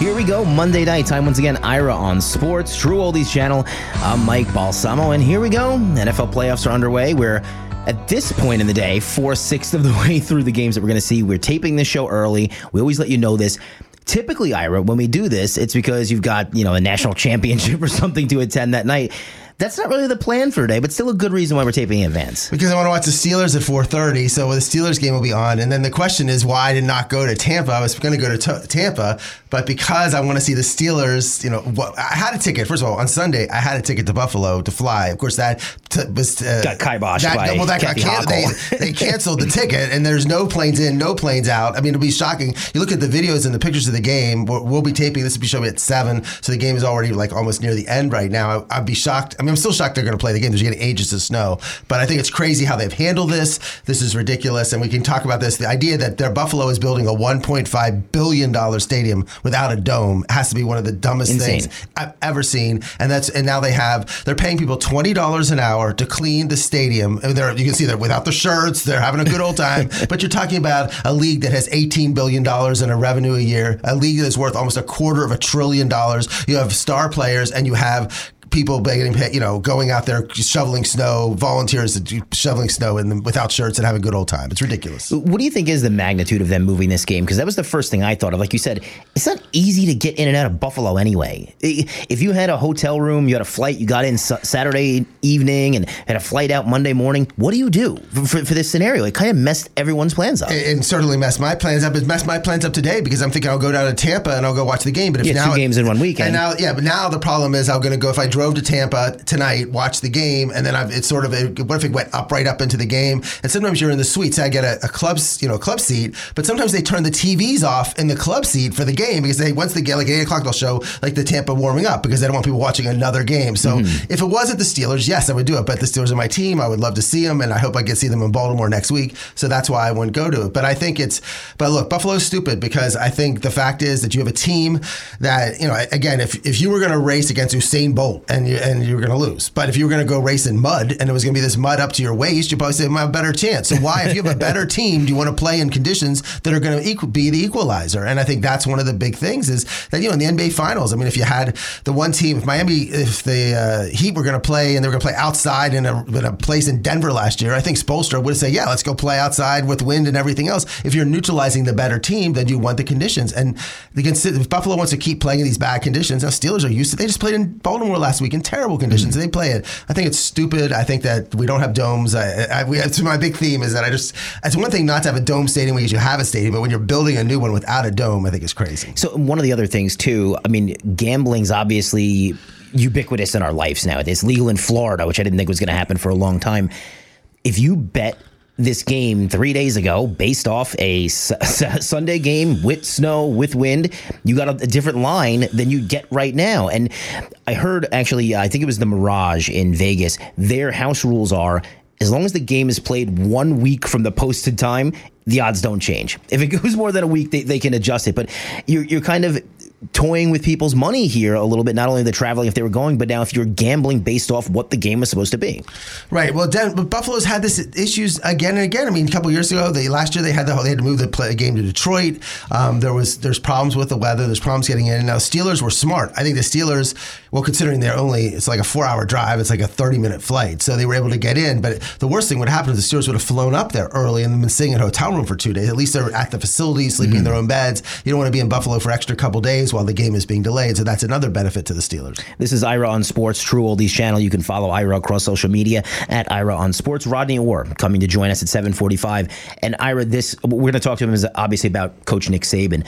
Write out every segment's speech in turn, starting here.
Here we go, Monday night time once again. Ira on Sports, True Oldies Channel. I'm Mike Balsamo, and here we go. NFL playoffs are underway. We're at this point in the day, four sixths of the way through the games that we're going to see. We're taping this show early. We always let you know this. Typically, Ira, when we do this, it's because you've got you know a national championship or something to attend that night. That's not really the plan for today, but still a good reason why we're taping in advance. Because I want to watch the Steelers at 4:30, so the Steelers game will be on. And then the question is why I did not go to Tampa. I was going to go to t- Tampa, but because I want to see the Steelers, you know, what, I had a ticket. First of all, on Sunday, I had a ticket to Buffalo to fly. Of course, that t- was uh, Got kiboshed that, by well, that got Kathy can- they, they canceled the ticket, and there's no planes in, no planes out. I mean, it'll be shocking. You look at the videos and the pictures of the game. We'll, we'll be taping. This will be showing at seven, so the game is already like almost near the end right now. I, I'd be shocked. I mean, I'm still shocked they're going to play the game. There's getting ages of snow, but I think it's crazy how they've handled this. This is ridiculous, and we can talk about this. The idea that their Buffalo is building a 1.5 billion dollar stadium without a dome has to be one of the dumbest Insane. things I've ever seen. And that's and now they have they're paying people twenty dollars an hour to clean the stadium. And they're you can see they're without the shirts. They're having a good old time. but you're talking about a league that has eighteen billion dollars in a revenue a year, a league that's worth almost a quarter of a trillion dollars. You have star players, and you have. People you know, going out there shoveling snow, volunteers shoveling snow and without shirts and having a good old time. It's ridiculous. What do you think is the magnitude of them moving this game? Because that was the first thing I thought of. Like you said, it's not easy to get in and out of Buffalo anyway. If you had a hotel room, you had a flight, you got in Saturday evening and had a flight out Monday morning, what do you do for, for, for this scenario? It kind of messed everyone's plans up. and certainly messed my plans up. It messed my plans up today because I'm thinking I'll go down to Tampa and I'll go watch the game. But if Yeah, now two games in one weekend. and now yeah, but now the problem is I'm going to go if I drove to Tampa tonight, watch the game, and then I've, it's sort of a, what if it went up right up into the game? And sometimes you're in the suites. I get a, a club you know club seat, but sometimes they turn the TVs off in the club seat for the game because they once they get like eight o'clock they'll show like the Tampa warming up because they don't want people watching another game. So Mm-hmm. if it wasn't the Steelers, yes, I would do it. But the Steelers are my team. I would love to see them, and I hope I get to see them in Baltimore next week. So that's why I wouldn't go to it. But I think it's, but look, Buffalo's stupid because I think the fact is that you have a team that, you know, again, if, if you were going to race against Usain Bolt and you, and you were going to lose, but if you were going to go race in mud and it was going to be this mud up to your waist, you'd probably say, I have a better chance. So why, if you have a better team, do you want to play in conditions that are going to equal, be the equalizer? And I think that's one of the big things is that, you know, in the NBA finals, I mean, if you had the one team, if Miami, if the uh, Heat were going to play and they were going to play outside in a, in a place in Denver last year, I think Spoelstra would say, yeah, let's go play outside with wind and everything else. If you're neutralizing the better team, then you want the conditions. And the, if Buffalo wants to keep playing in these bad conditions, now Steelers are used to. They just played in Baltimore last week in terrible conditions, and they play it. I think it's stupid. I think that we don't have domes. I, I, we, my big theme is that I just. It's one thing not to have a dome stadium because you have a stadium, but when you're building a new one without a dome, I think it's crazy. So one of the other things too, I mean, gambling's obviously ubiquitous in our lives now. It's legal in Florida, which I didn't think was going to happen for a long time. If you bet this game three days ago based off a S- S- Sunday game with snow, with wind, you got a, a different line than you get right now. And I heard actually, I think it was the Mirage in Vegas, their house rules are as long as the game is played one week from the posted time, the odds don't change. If it goes more than a week, they, they can adjust it. But you're, you're kind of toying with people's money here a little bit, not only the traveling if they were going, but now if you're gambling based off what the game was supposed to be. Right. Well, Den- but Buffalo's had this issues again and again. I mean, a couple years ago, they last year they had the whole, they had to move the play, game to Detroit. Um, there was there's problems with the weather. There's problems getting in. Now Steelers were smart. I think the Steelers, well, considering they're only it's like a four hour drive, it's like a 30 minute flight, so they were able to get in. But the worst thing would happen is the Steelers would have flown up there early and been staying in a hotel room for two days. At least they're at the facility, sleeping in their own beds. You don't want to be in Buffalo for extra couple days while the game is being delayed. So that's another benefit to the Steelers. This is Ira on Sports, True Oldies channel. You can follow Ira across social media at Ira on Sports. Rodney Orr coming to join us at 745. And Ira, this, we're going to talk to him is obviously about Coach Nick Saban.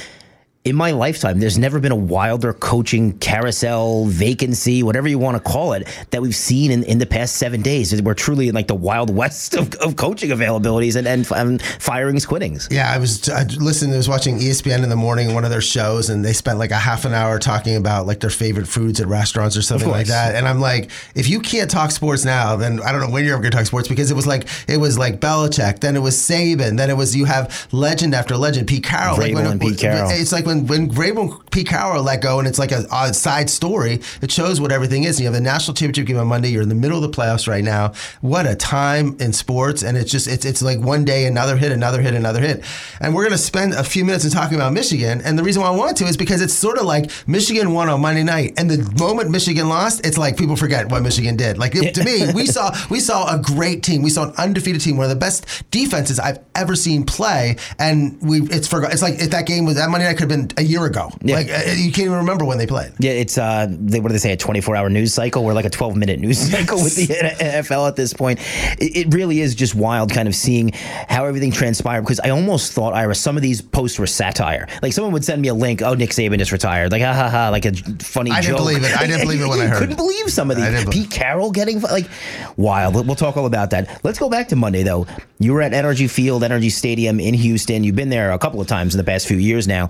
In my lifetime, there's never been a wilder coaching carousel, vacancy, whatever you want to call it, that we've seen in, in the past seven days. We're truly in like the wild west of, of coaching availabilities and, and, and firings, quittings. Yeah, I was I listened. I was watching ESPN in the morning, one of their shows, and they spent like a half an hour talking about like their favorite foods at restaurants or something like that. And I'm like, if you can't talk sports now, then I don't know when you're ever going to talk sports because it was like it was like Belichick, then it was Saban, then it was you have legend after legend, Pete Carroll. Vrabel when, and Pete Carroll. It's like when when and Pete Carroll let go, and it's like a, a side story. It shows what everything is. And you have the national championship game on Monday. You're in the middle of the playoffs right now. What a time in sports, and it's just it's it's like one day another hit, another hit, another hit. And we're gonna spend a few minutes in talking about Michigan. And the reason why I want to is because it's sort of like Michigan won on Monday night, and the moment Michigan lost, it's like people forget what Michigan did. Like it, to me, we saw we saw a great team. We saw an undefeated team, one of the best defenses I've ever seen play, and we it's forgot. It's like if that game was that Monday night could have been a year ago. Yeah. Like uh, you can't even remember when they played. Yeah, it's uh, they, what do they say? A 24 hour news cycle. We're like a 12 minute news cycle with the NFL at this point. It, it really is just wild, kind of seeing how everything transpired. Because I almost thought, Ira, some of these posts were satire. Like someone would send me a link. Oh, Nick Saban just retired. Like ha ha ha, like a funny I didn't joke. believe it. I didn't believe it when I heard Couldn't believe some of I these. didn't believe- Pete Carroll getting like wild. We'll talk all about that. Let's go back to Monday though. You were at NRG Field, NRG Stadium in Houston. You've been there a couple of times in the past few years now.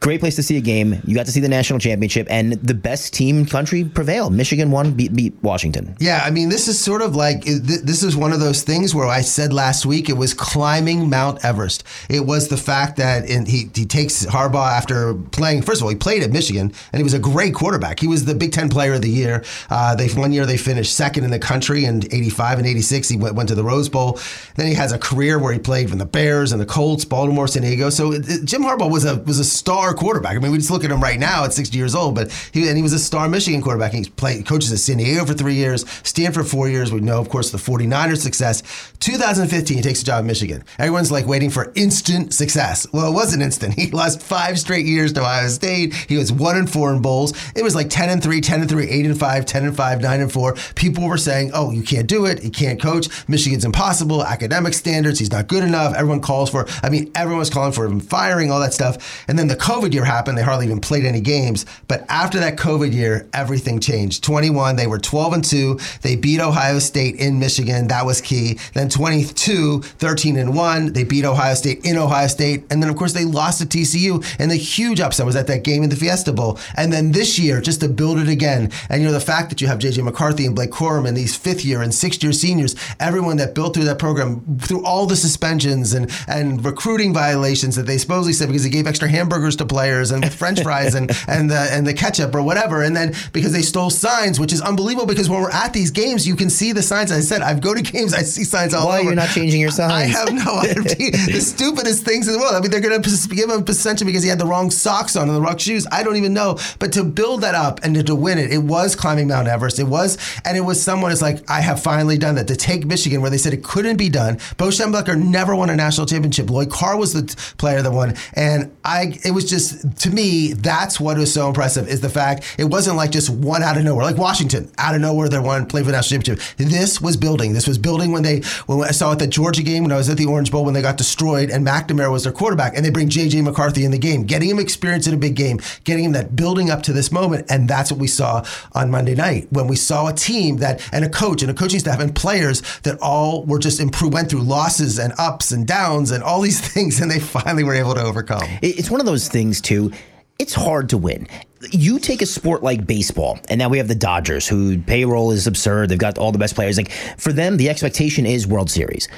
Great place to see a game. You got to see the national championship, and the best team country prevailed. Michigan won, beat, beat Washington. Yeah, I mean, this is sort of like this is one of those things where I said last week it was climbing Mount Everest. It was the fact that in, he he takes Harbaugh after playing. First of all, he played at Michigan, and he was a great quarterback. He was the Big Ten Player of the Year. Uh, they one year they finished second in the country in '85 and '86. He went, went to the Rose Bowl. Then he has a career where he played from the Bears and the Colts, Baltimore, San Diego. So it, it- Jim Harbaugh was a was a star quarterback. I mean, we just look at him right now at 60 years old, but he and he was a star Michigan quarterback. He played coaches at San Diego for three years, Stanford four years. We know, of course, the 49ers success. 2015, he takes a job in Michigan. Everyone's like waiting for instant success. Well, it wasn't instant. He lost five straight years to Ohio State. He was one and four in bowls. It was like 10 and three, 10 and three, eight and five, 10 and five, nine and four. People were saying, "Oh, you can't do it. You can't coach. Michigan's impossible. Academic standards. He's not good enough." Everyone calls for. I mean, everyone was calling for him firing, all that stuff. And then the COVID year happened. They hardly even played any games. But after that COVID year, everything changed. 21, they were 12 and 2. They beat Ohio State in Michigan. That was key. Then 22, 13 and 1. They beat Ohio State in Ohio State. And then, of course, they lost to TCU. And the huge upset was at that game in the Fiesta Bowl. And then this year, just to build it again, and you know, the fact that you have JJ McCarthy and Blake Corum and these fifth year and sixth year seniors, everyone that built through that program, through all the suspensions and, and recruiting violations that they supposedly said because they gave extra hamburgers to players and French fries and, and the and the ketchup or whatever. And then because they stole signs, which is unbelievable because when we're at these games, you can see the signs. I said, I've go to games, I see signs all Why over. you're not changing your signs? I have no idea. the stupidest things in the world. I mean, they're going to give him a suspension because he had the wrong socks on and the wrong shoes. I don't even know. But to build that up and to, to win it, it was climbing Mount Everest. It was, and it was someone It's like, I have finally done that. To take Michigan where they said it couldn't be done. Bo Schembechler never won a national championship. Lloyd Carr was the player that won, and I. It was just to me that's what was so impressive is the fact it wasn't like just one out of nowhere, like Washington out of nowhere they won played for the national championship. This was building. This was building when they when I saw at the Georgia game when I was at the Orange Bowl when they got destroyed and McNamara was their quarterback and they bring JJ McCarthy in the game, getting him experience in a big game, getting him that building up to this moment, and that's what we saw on Monday night when we saw a team that and a coach and a coaching staff and players that all were just improved, went through losses and ups and downs and all these things, and they finally were able to overcome. It's one of those things too. It's hard to win. You take a sport like baseball, and now we have the Dodgers, who payroll is absurd. They've got all the best players. Like for them, the expectation is World Series.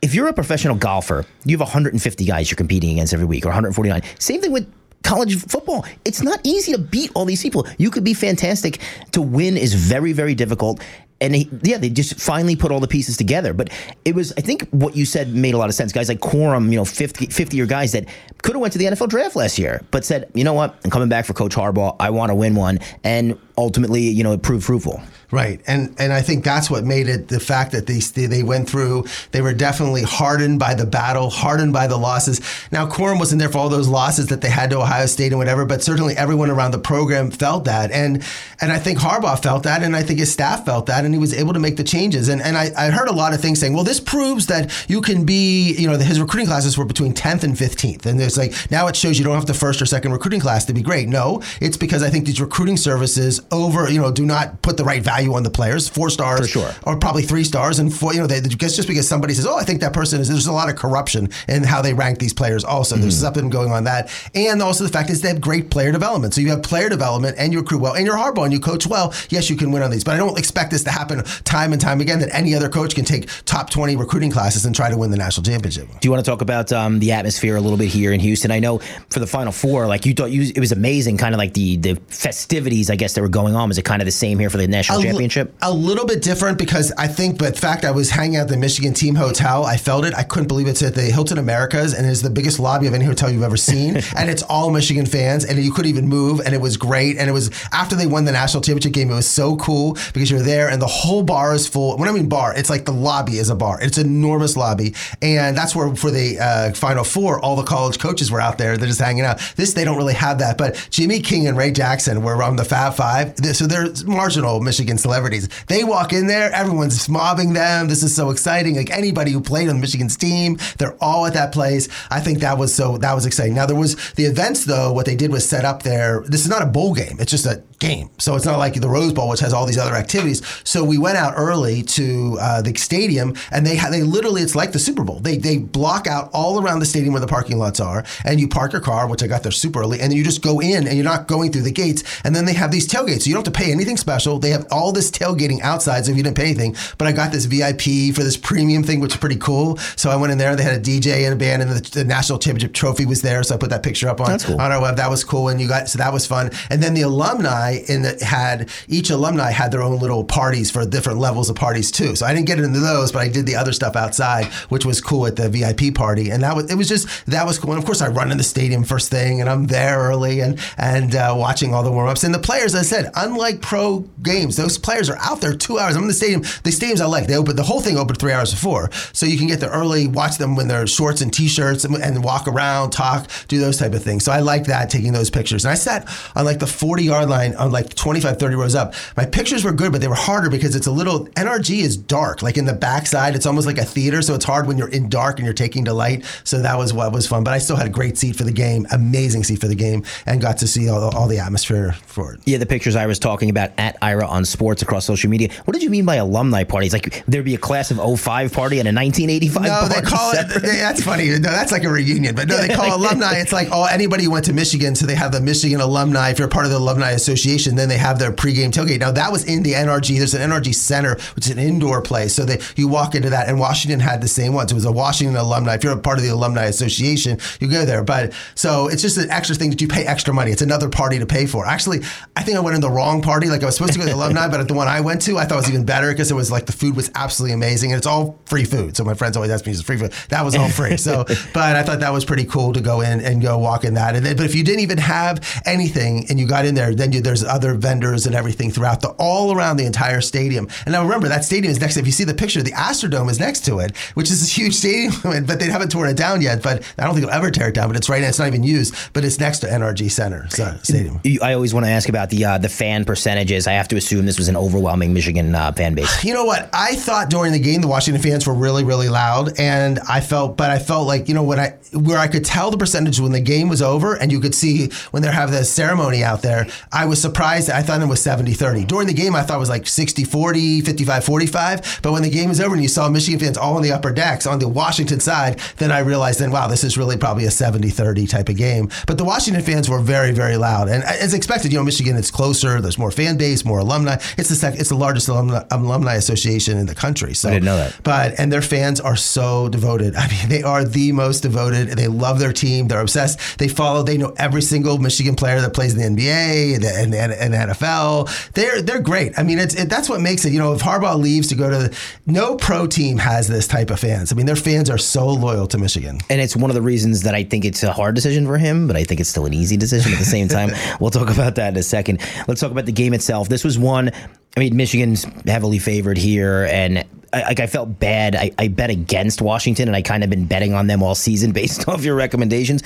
If you're a professional golfer, you have 150 guys you're competing against every week, or 149. Same thing with college football. It's not easy to beat all these people. You could be fantastic. To win is very, very difficult. And he, yeah, they just finally put all the pieces together. But it was, I think, what you said made a lot of sense. Guys like Corum, you know, 50, 50 year guys that could have went to the NFL draft last year, but said, you know what, I'm coming back for Coach Harbaugh. I want to win one, and ultimately, you know, it proved fruitful. Right, and and I think that's what made it the fact that they they went through. They were definitely hardened by the battle, hardened by the losses. Now, Corum wasn't there for all those losses that they had to Ohio State and whatever, but certainly everyone around the program felt that, and and I think Harbaugh felt that, and I think his staff felt that, and he was able to make the changes. And and I, I heard a lot of things saying, well, this proves that you can be, you know, his recruiting classes were between 10th and 15th, and there's like now it shows you don't have the first or second recruiting class to be great. No, it's because I think these recruiting services over, you know, do not put the right value on the players. Four stars, For sure. or probably three stars, and four. You know, they just just because somebody says, "Oh, I think that person is." There's a lot of corruption in how they rank these players. Also, there's Mm-hmm. something going on that, and also the fact is they have great player development. So you have player development, and you recruit well, and you're hardball, and you coach well. Yes, you can win on these, but I don't expect this to happen time and time again. That any other coach can take top 20 recruiting classes and try to win the national championship. Do you want to talk about um, the atmosphere a little bit here in Houston? I know for the Final Four, like you thought, you, it was amazing. Kind of like the the festivities, I guess, that were going on. Was it kind of the same here for the national A championship? A little bit different because I think, but fact, I was hanging out at the Michigan Team Hotel. I felt it. I couldn't believe it's at the Hilton Americas, and it's the biggest lobby of any hotel you've ever seen. and it's all Michigan fans, and you couldn't even move, and it was great. And it was after they won the national championship game, it was so cool because you're there, and the whole bar is full. When I mean bar, it's like the lobby is a bar. It's an enormous lobby, and that's where for the uh, Final Four, all the college coaches were out there. They're just hanging out. This they don't really have that, but Jimmy King and Ray Jackson were on the Fab Five, so they're marginal Michigan celebrities. They walk in there, everyone's mobbing them. This is so exciting. Like anybody who played on Michigan's team, they're all at that place. I think that was so that was exciting. Now there was the events though. What they did was set up there. This is not a bowl game. It's just a game. So it's not like the Rose Bowl, which has all these other activities. So we went out early to uh, the stadium, and they they literally it's like the Super Bowl. They they block out all around the stadium where the parking lots are, and you park your car, which I got there super early, and then you just go in, and you're not going through the gates. And then they have these tailgates, so you don't have to pay anything special. They have all this tailgating outside, so if you didn't pay anything, but I got this VIP for this premium thing, which is pretty cool. So I went in there. They had a DJ and a band, and the, the national championship trophy was there. So I put that picture up on cool. on our web. That was cool, and you got so that was fun. And then the alumni in the, had each alumni had their own little parties for different levels of parties too. So I didn't get into those, but I did the other stuff outside, which was cool at the VIP party. And that was it was just that was cool. And of course, I run in the stadium first thing, and I'm there early and and uh, watching all the warm ups. And the players, as I said, unlike pro games, those players are out there two hours. I'm in the stadium. The stadiums I like they open the whole thing opened three hours before, so you can get there early, watch them when they're shorts and t-shirts, and, and walk around, talk, do those type of things. So I like that taking those pictures. And I sat on like the 40 yard line on like 25, 30 rows up. My pictures were good, but they were harder because it's a little NRG is dark. Like in the backside, it's almost like a theater, so it's hard when you're in dark and you're taking to light. So that was what was fun. But I still had a great seat for the game, amazing seat for the game, and got to see all, all the atmosphere for it. Yeah, the pictures I was talking about at Ira on sports across social media. What did you mean by alumni parties? Like there'd be a class of 05 party and a 1985 No, party? they call it. separate? they- that's funny. No, that's like a reunion. But no, they call alumni. It's like oh, anybody who went to Michigan, so they have the Michigan alumni. If you're part of the alumni association, then they have their pregame tailgate. Now that was in the NRG. There's an NRG Center, which is an indoor place. So they you walk into that, and Washington had the same ones. It was a Washington alumni. If you're a part of the alumni association, you go there. But so it's just an extra thing that you pay extra money. It's another party to pay for. Actually, I think I went in the wrong party. Like I was supposed to go to the alumni, but at the one I went to, I thought was even better because it was like the food was absolutely amazing, and it's all free food. So my friends always ask me, "Is it free food?" That was all free. So, but I thought that was pretty cool to go in and go walk in that. And then, but if you didn't even have anything and you got in there, then you, there's other vendors and everything throughout the all around the entire stadium. And now remember that stadium is next. If you see the picture, the Astrodome is next to it, which is a huge stadium. But they haven't torn it down yet. But I don't think they'll ever tear it down. But it's right. Now. It's not even used. But it's next to NRG Center so, Stadium. I always want to ask about the uh, the fan percentages. I have to assume this was an overwhelming Michigan uh, fan base. You know what? I thought during the game the Washington fans were really, really loud, and I felt, but I felt like you know when I where I could tell the percentage when the game was over, and you could see when they have the ceremony out there. I was surprised. I thought it was 70-30. During the game, I thought it was like 60-40, 55-45. But when the game was over and you saw Michigan fans all on the upper decks on the Washington side, then I realized then wow, this is really probably a 70-30 type of game. But the Washington fans were very, very loud, and as expected, you know, Michigan it's closer. There's more fan base, more alumni. It's the sec- it's the largest alumni, alumni association in the country. So I didn't know that. But and their fans are so devoted. I mean, they are the most devoted. They love their team. They're obsessed. They follow. They know every single Michigan player that plays in the NBA and the, and, and the NFL. They're they're great. I mean, it's it, that's what makes it. You know, if Harbaugh leaves to go to the, no pro team has this type of fans. I mean, their fans are so loyal to Michigan. And it's one of the reasons that I think it's a hard decision for him, but I think it's still an easy decision at the same time. we'll talk about that in a second. Let's talk about the game itself. This was one, I mean, Michigan's heavily favored here, and I, like I felt bad. I, I bet against Washington, and I kind of been betting on them all season based off your recommendations.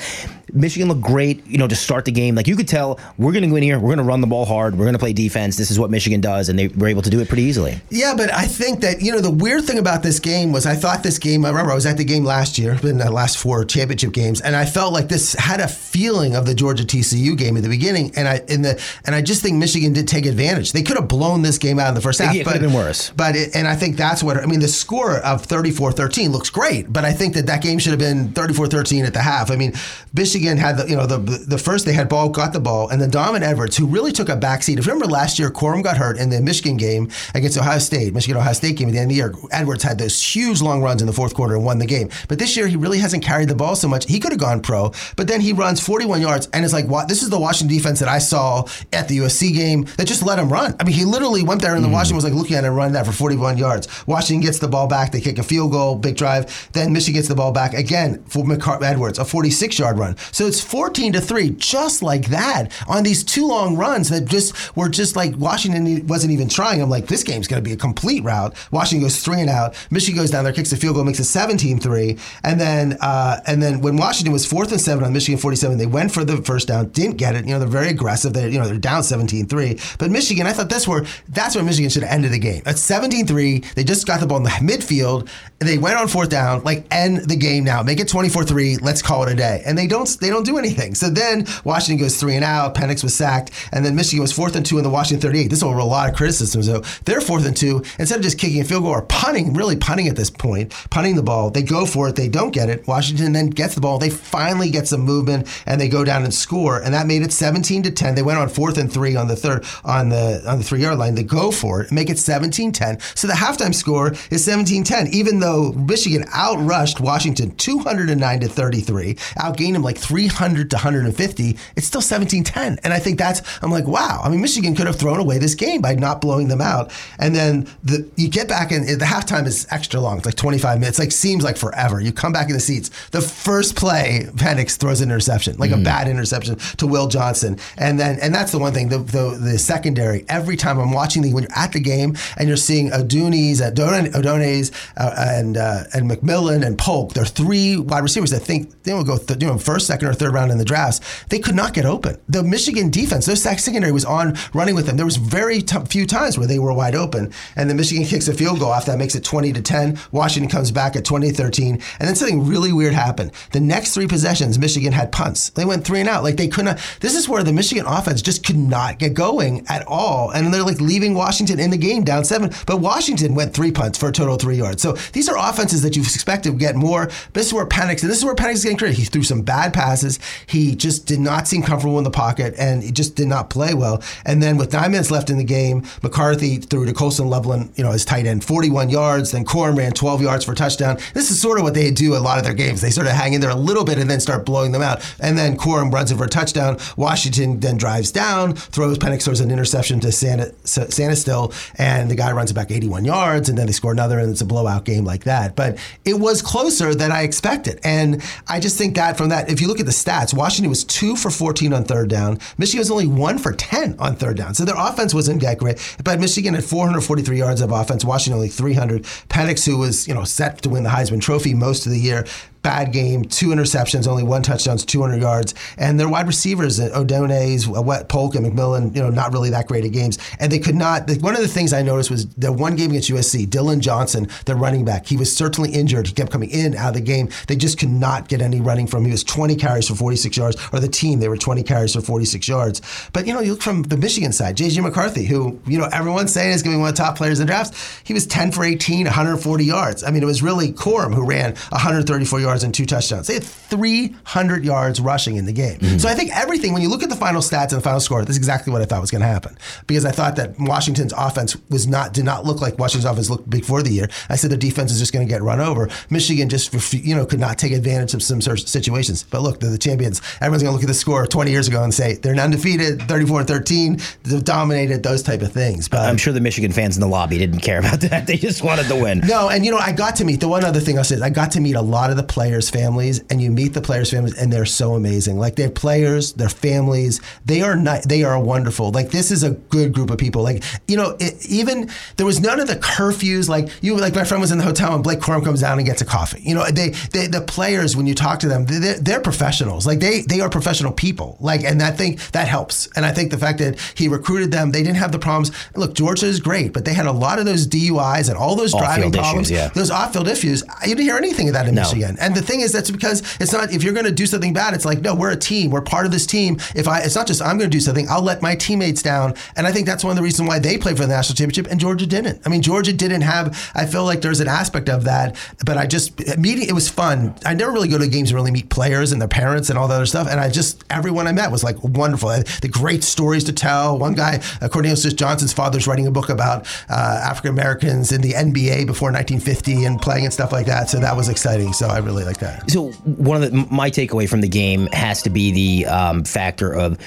Michigan looked great, you know, to start the game. Like you could tell, we're going to go in here, we're going to run the ball hard, we're going to play defense. This is what Michigan does, and they were able to do it pretty easily. Yeah, but I think that you know the weird thing about this game was I thought this game. I remember I was at the game last year, in the last four championship games, and I felt like this had a feeling of the Georgia TCU game at the beginning, and I in the and I just think Michigan did take advantage. They could have blown this game out in the first half. It could have been worse. But it, and I think that's what I mean. The score of 34-13 looks great, but I think that that game should have been 34-13 at the half. I mean, Michigan had the you know the the first they had ball, got the ball, and then Donovan Edwards, who really took a backseat. If you remember last year, Corum got hurt in the Michigan game against Ohio State, Michigan Ohio State game at the end of the year. Edwards had those huge long runs in the fourth quarter and won the game. But this year, he really hasn't carried the ball so much. He could have gone pro, but then he runs 41 yards, and it's like, what? This is the Washington defense that I saw at the USC game that just let him run. I mean, he literally went there, and the Mm. Washington was like looking at it and running that for 41 yards. Washington gets the ball back, they kick a field goal, big drive. Then Michigan gets the ball back again for McCart- Edwards, a 46 yard run. So it's 14 to three, just like that, on these two long runs that just were just like Washington wasn't even trying. I'm like, this game's going to be a complete route. Washington goes three and out. Michigan goes down there, kicks a field goal, makes it 17-3, and then uh, and then when Washington was fourth and seven on Michigan 47, they went for the first down, didn't get it. You know, they're very aggressive. They you know they're down 17-3. But Michigan, I thought that's where that's where Michigan should have ended the game. At 17-3, they just got the ball in the midfield, they went on fourth down, like end the game now, make it 24-3. Let's call it a day. And they don't they don't do anything. So then Washington goes three and out. Penix was sacked, and then Michigan was fourth and two in the Washington 38. This is over a lot of criticism. So they're fourth and two. Instead of just kicking a field goal or punting, really punting at this point, punting the ball, they go for it. They don't get it. Washington then gets the ball. They finally get some movement, and they go down and score. And that made it 17 to 10. They went on fourth and three on the third on the on the three yard line. They go for it, make it 17-10. So the halftime score is 17-10, even though Michigan outrushed Washington 209 to 33, outgained them like 300 to 150. It's still 17-10. And I think that's I'm like, wow. I mean, Michigan could have thrown away this game by not blowing them out. And then the you get back and the halftime is extra long. It's like 25 minutes. Like seems like forever. You come back in the seats. The first play, Penix throws an interception, like a hmm. bad interception to Will Johnson. And then and that's the one thing. The the, the secondary. Every time I'm watching the when you're at the game and you're seeing Odunze, Odunze, uh, and uh, and McMillan and Polk. They're three wide receivers that think they will go th- you know first, second, or third round in the drafts. They could not get open. The Michigan defense, their secondary was on running with them. There was very t- few times where they were wide open, and the Michigan kicks a field goal off that makes it 20 to 10. Washington comes back at 20 13. and then something really weird happened. The next three possessions, Michigan had punts. They went three and out. Like they could not. This is where the Michigan offense just could not get going at all, and they're like leaving Washington in the game down seven. But Washington went three punts for a total of three yards. So these are offenses that you expect to get more. This is where Penix, and this is where Penix is getting credit. He threw some bad passes. He just did not seem comfortable in the pocket, and he just did not play well. And then with nine minutes left in the game, McCarthy threw to Colston Loveland, you know, his tight end, 41 yards. Then Corum ran 12 yards for a touchdown. This is sort of what they do a lot of their games. They sort of hang in there a little bit and then start blowing them out. And then Corum runs it for a touchdown. Washington then drives down, throws Penix throws an interception to Santa, Sainristil, and the guy runs it back 81 yards, and then score another, and it's a blowout game like that. But it was closer than I expected. And I just think that from that, if you look at the stats, Washington was two for 14 on third down. Michigan was only one for 10 on third down. So their offense wasn't that great. But Michigan had 443 yards of offense, Washington only 300. Penix, who was, you know, set to win the Heisman Trophy most of the year, bad game, two interceptions, only one touchdown, 200 yards, and their wide receivers, uh, Odunze, Wet Polk, and McMillan, you know, not really that great at games, and they could not. One of the things I noticed was the one game against USC, Dillon Johnson, the running back, he was certainly injured. He kept coming in out of the game. They just could not get any running from him. He was 20 carries for 46 yards, or the team they were 20 carries for 46 yards. But you know, you look from the Michigan side, JJ McCarthy, who you know everyone's saying is going to be one of the top players in the draft. He was 10 for 18, 140 yards. I mean, it was really Corum who ran 134 yards and two touchdowns. They had 300 yards rushing in the game. Mm-hmm. So I think everything, when you look at the final stats and the final score, this is exactly what I thought was going to happen. Because I thought that Washington's offense was not did not look like Washington's offense looked before the year. I said their defense is just going to get run over. Michigan just you know could not take advantage of some situations. But look, they're the champions. Everyone's going to look at the score 20 years ago and say they're undefeated, 34 and 13, they've dominated those type of things. But I'm sure the Michigan fans in the lobby didn't care about that. They just wanted to win. no, and you know, I got to meet the one other thing I said I got to meet a lot of the players players' families and you meet the players' families, and they're so amazing. Like their players, their families, they are not, they are wonderful. Like this is a good group of people. Like you know, it, even there was none of the curfews. Like you, like my friend was in the hotel and Blake Corum comes down and gets a coffee. You know, they, they the players when you talk to them, they're, they're professionals. Like they they are professional people. Like and I think that helps. And I think the fact that he recruited them, they didn't have the problems. Look, Georgia is great, but they had a lot of those DUIs and all those driving Off-field problems. issues, yeah. Those off-field issues. You didn't hear anything of that in No. Michigan. And the thing is, that's because it's not. If you're going to do something bad, it's like no, we're a team. We're part of this team. If I, it's not just I'm going to do something. I'll let my teammates down. And I think that's one of the reasons why they played for the national championship and Georgia didn't. I mean, Georgia didn't have. I feel like there's an aspect of that, but I just meeting. It was fun. I never really go to games and really meet players and their parents and all the other stuff. And I just everyone I met was like wonderful. The great stories to tell. One guy, uh, Cornelius Johnson's father's writing a book about uh, African Americans in the NBA before 1950 and playing and stuff like that. So that was exciting. So I really like that. So one of the my takeaway from the game has to be the um, factor of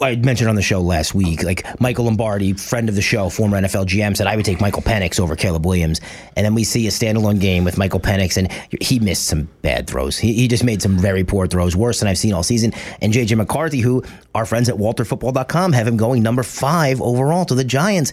I mentioned on the show last week, like Michael Lombardi, friend of the show, former NFL GM, said I would take Michael Penix over Caleb Williams. And then we see a standalone game with Michael Penix, and he missed some bad throws. He, he just made some very poor throws, worse than I've seen all season. And JJ McCarthy, who our friends at WalterFootball.com have him going number five overall to the Giants.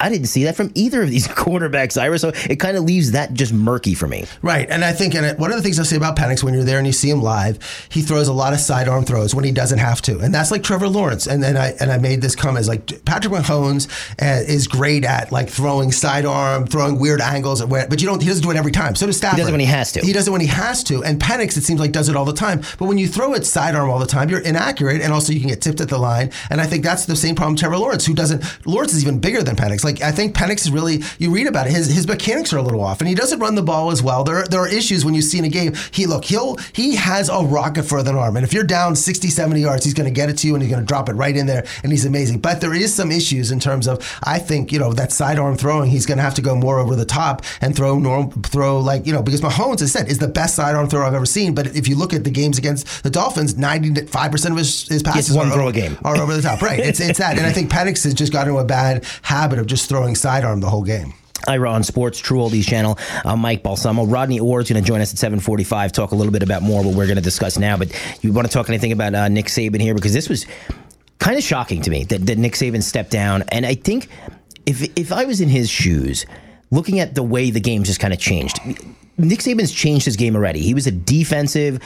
I didn't see that from either of these quarterbacks, Ira. So it kind of leaves that just murky for me. Right, and I think, and one of the things I say about Penix when you're there and you see him live, he throws a lot of sidearm throws when he doesn't have to, and that's like Trevor Lawrence. And then I and I made this comment as like Patrick Mahomes uh, is great at like throwing sidearm, throwing weird angles, at where, but you don't. He doesn't do it every time. So does Stafford. He does it when he has to. He does it when he has to, and Penix it seems like does it all the time. But when you throw it sidearm all the time, you're inaccurate, and also you can get tipped at the line. And I think that's the same problem Trevor Lawrence, who doesn't. Lawrence is even bigger than Penix. Like I think Penix is really. You read about it, his his mechanics are a little off, and he doesn't run the ball as well. There there are issues when you see in a game. He look he'll he has a rocket for an arm, and if you're down 60, 70 yards, he's going to get it to you, and he's going to drop it right in there, and he's amazing. But there is some issues in terms of I think you know that sidearm throwing. He's going to have to go more over the top and throw norm throw like you know because Mahomes has said is the best sidearm throw I've ever seen. But if you look at the games against the Dolphins, ninety five percent of his, his passes one are, throw a game. are over the top. Right, it's it's that, and I think Penix has just got into a bad habit of just throwing sidearm the whole game. Ira on Sports, True Oldies channel. I'm Mike Balsamo. Rodney Orr's going to join us at 745, talk a little bit about more what we're going to discuss now. But you want to talk anything about uh, Nick Saban here? Because this was kind of shocking to me that, that Nick Saban stepped down. And I think if, if I was in his shoes, looking at the way the game just kind of changed, Nick Saban's changed his game already. He was a defensive,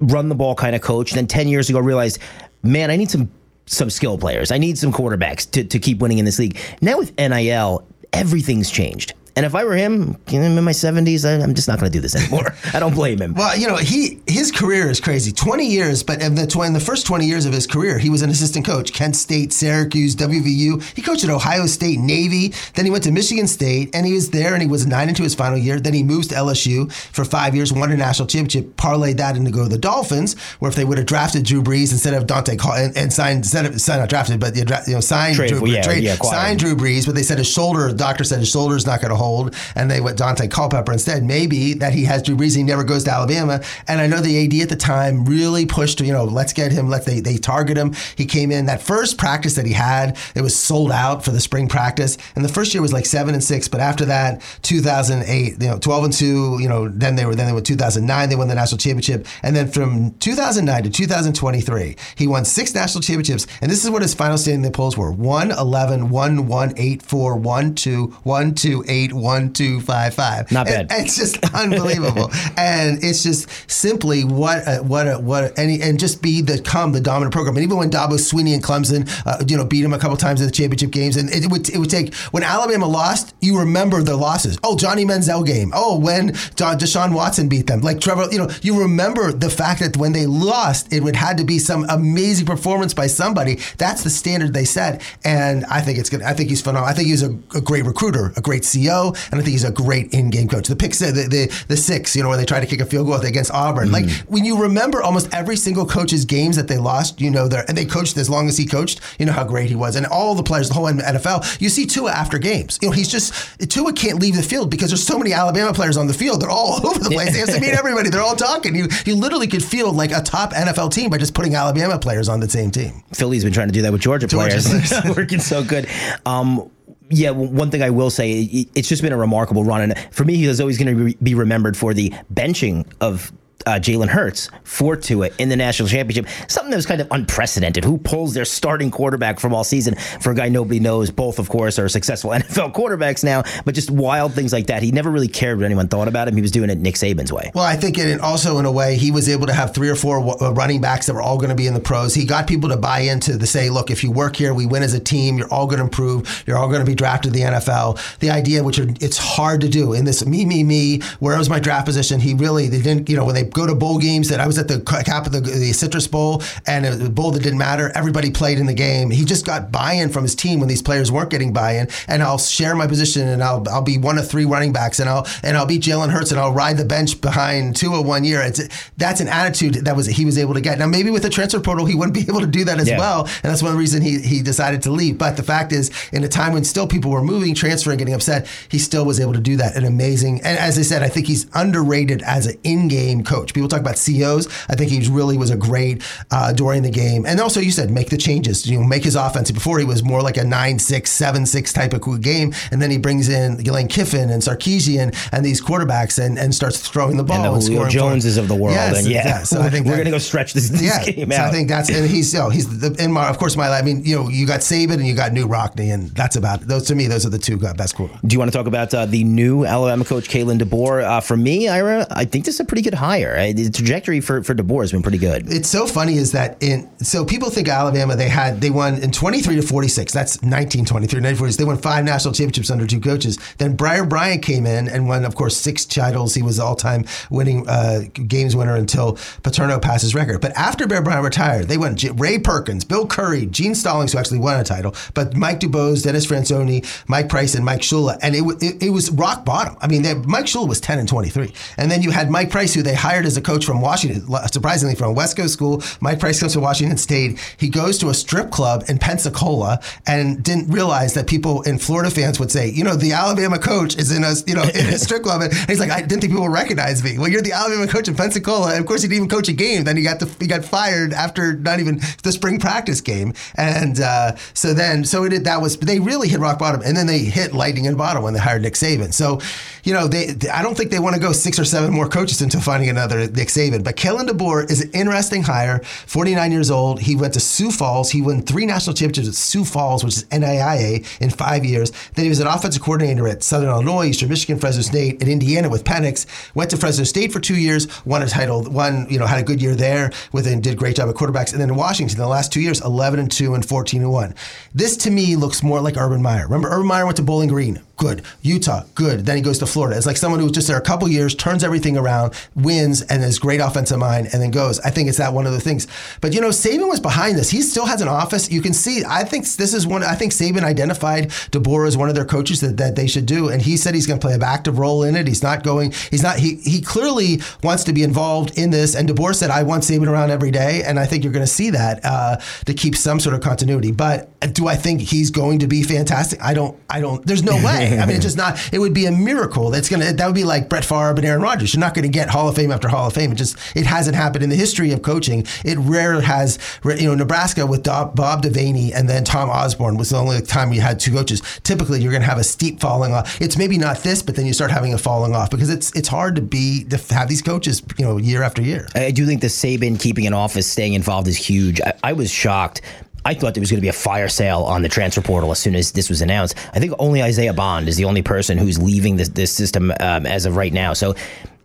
run the ball kind of coach. Then 10 years ago, realized, man, I need some some skill players. I need some quarterbacks to, to keep winning in this league. Now with NIL, everything's changed. And if I were him, you know, I'm in my 70s, I, I'm just not going to do this anymore. I don't blame him. Well, you know, he his career is crazy. Twenty years, but in the, in the first twenty years of his career, he was an assistant coach. Kent State, Syracuse, WVU. He coached at Ohio State, Navy. Then he went to Michigan State, and he was there, and he was nine into his final year. Then he moves to LSU for five years, won a national championship, parlayed that into go to the Dolphins, where if they would have drafted Drew Brees instead of Dante Call and, and signed, instead of signed not drafted, but you know, signed Trade, Drew, yeah, trade, yeah, signed. Drew Brees, but they said his shoulder, the doctor said his shoulder is not going to hold, and they went Daunte Culpepper instead. Maybe that he has Brees, and he never goes to Alabama. And I know the AD at the time really pushed, you know, let's get him, let they they target him. He came in that first practice that he had, it was sold out for the spring practice, and the first year was like seven and six, but after that, 2008, you know, 12 and two, you know, then they were then they went 2009, they won the national championship, and then from 2009 to 2023, he won six national championships, and this is what his final standing in the polls were: 1 11, 1 1 8 4, 1 2, 1 2 8, 1 2 5 5. Not bad. And- it's just unbelievable, and it's just simply what a, what a, what a, and, and just be the come the dominant program. And even when Dabo Swinney and Clemson, uh, you know, beat him a couple times in the championship games, and it would it would take when Alabama lost, you remember the losses. Oh, Johnny Manziel game. Oh, when John, Deshaun Watson beat them. Like Trevor, you know, you remember the fact that when they lost, it would had to be some amazing performance by somebody. That's the standard they set, and I think it's good. I think he's phenomenal. I think he's a, a great recruiter, a great CEO, and I think he's a great in-game coach. The pick, the, the the six, you know, where they tried to kick a field goal against Auburn. Like when you remember almost every single coach's games that they lost, you know, they're, and they coached as long as he coached, you know how great he was, and all the players, the whole NFL. You see Tua after games. You know, he's just Tua can't leave the field because there's so many Alabama players on the field. They're all over the place. They have to meet everybody. They're all talking. You you literally could feel like a top NFL team by just putting Alabama players on the same team. Philly's been trying to do that with Georgia, Georgia players. players. Working so good. Um, Yeah, one thing I will say, it's just been a remarkable run, and for me, he's always going to be remembered for the benching of uh, Jalen Hurts for Tua in the national championship. Something that was kind of unprecedented. Who pulls their starting quarterback from all season for a guy nobody knows? Both, of course, are successful NFL quarterbacks now, but just wild things like that. He never really cared what anyone thought about him. He was doing it Nick Saban's way. Well, I think it also in a way he was able to have three or four uh, running backs that were all going to be in the pros. He got people to buy into the say, look, if you work here, we win as a team. You're all going to improve. You're all going to be drafted to the NFL. The idea, which are, it's hard to do in this me, me, me. Where was my draft position? He really they didn't. You know, when they go to bowl games, that I was at the cap of the, the Citrus Bowl and a bowl that didn't matter. Everybody played in the game. He just got buy-in from his team when these players weren't getting buy-in. And I'll share my position and I'll I'll be one of three running backs and I'll and I'll beat Jalen Hurts and I'll ride the bench behind Tua one year. It's that's an attitude that was he was able to get. Now maybe with the transfer portal he wouldn't be able to do that as Yeah. well, and that's one reason he he decided to leave. But the fact is, in a time when still people were moving, transferring, getting upset, he still was able to do that. An amazing, and as I said, I think he's underrated as an in-game coach. People talk about CEOs. I think he really was a great uh, during the game, and also you said make the changes. You know, make his offense. Before he was more like a nine-six, seven-six type of game, and then he brings in Lane Kiffin and Sarkisian and these quarterbacks and, and starts throwing the ball And the Julio scoring Joneses of the world. Yes, and yeah, yeah. So I think we're going to go stretch this, this yeah, game so out. I think that's and he's you know, he's the, in my of course my I mean you know you got Saban and you got Knute Rockne and that's about it. Those to me those are the two best quarterbacks. Do you want to talk about uh, the new Alabama coach, Kalen DeBoer? Uh, for me, Ira, I think this is a pretty good hire. The trajectory for, for DeBoer has been pretty good. It's so funny is that in so people think Alabama they had they won in 23 to 46 that's 1923 1946 they won five national championships under two coaches. Then Bear Bryant came in and won of course six titles. He was all-time winning uh, games winner until Paterno passed his record. But after Bear Bryant retired they went Ray Perkins Bill Curry Gene Stallings who actually won a title but Mike DuBose Dennis Franchione Mike Price and Mike Shula. And it, it, it was rock bottom. I mean they, Mike Shula was 10 and 23 and then you had Mike Price who they hired as a coach from Washington surprisingly from a West Coast school. Mike Price comes to Washington State. He goes to a strip club in Pensacola and didn't realize that people in Florida fans would say you know the Alabama coach is in a you know in a strip club. And he's like I didn't think people would recognize me. Well you're the Alabama coach in Pensacola. And of course he didn't even coach a game. Then he got the, he got fired after not even the spring practice game. And uh, so then so it that was they really hit rock bottom. And then they hit lightning in bottom when they hired Nick Saban. So you know they I don't think they want to go six or seven more coaches until finding another Nick Saban. But Kalen DeBoer is an interesting hire. 49 years old. He went to Sioux Falls. He won three national championships at Sioux Falls which is NAIA in five years. Then he was an offensive coordinator at Southern Illinois Eastern Michigan Fresno State and Indiana with Penix. Went to Fresno State for two years won a title won you know had a good year there with and did a great job at quarterbacks. And then in Washington the last two years 11 and 2 and 14 and 1 this to me looks more like Urban Meyer. Remember Urban Meyer went to Bowling Green good. Utah good. Then he goes to Florida. It's like someone who was just there a couple years turns everything around wins and is great offensive mind and then goes. I think it's that one of the things. But you know Saban was behind this. He still has an office. You can see I think this is one I think Saban identified DeBoer as one of their coaches that, that they should do and he said he's going to play an active role in it. He's not going he's not he he clearly wants to be involved in this and DeBoer said I want Saban around every day and I think you're going to see that uh, to keep some sort of continuity. But do I think he's going to be fantastic? I don't I don't there's no way I mean it's just not it would be a miracle that's to that would be like Brett Favre and Aaron Rodgers. You're not going to get Hall of Fame after Hall of Fame. It just it hasn't happened in the history of coaching. It rare has you know Nebraska with Bob Bob Devaney and then Tom Osborne was the only time you had two coaches. Typically you're going to have a steep falling off. It's maybe not this but then you start having a falling off because it's it's hard to be to have these coaches you know year after year. I do think the Saban keeping an office, staying involved is huge. I, I was shocked. I thought there was going to be a fire sale on the transfer portal as soon as this was announced. I think only Isaiah Bond is the only person who's leaving this, this system um, as of right now. So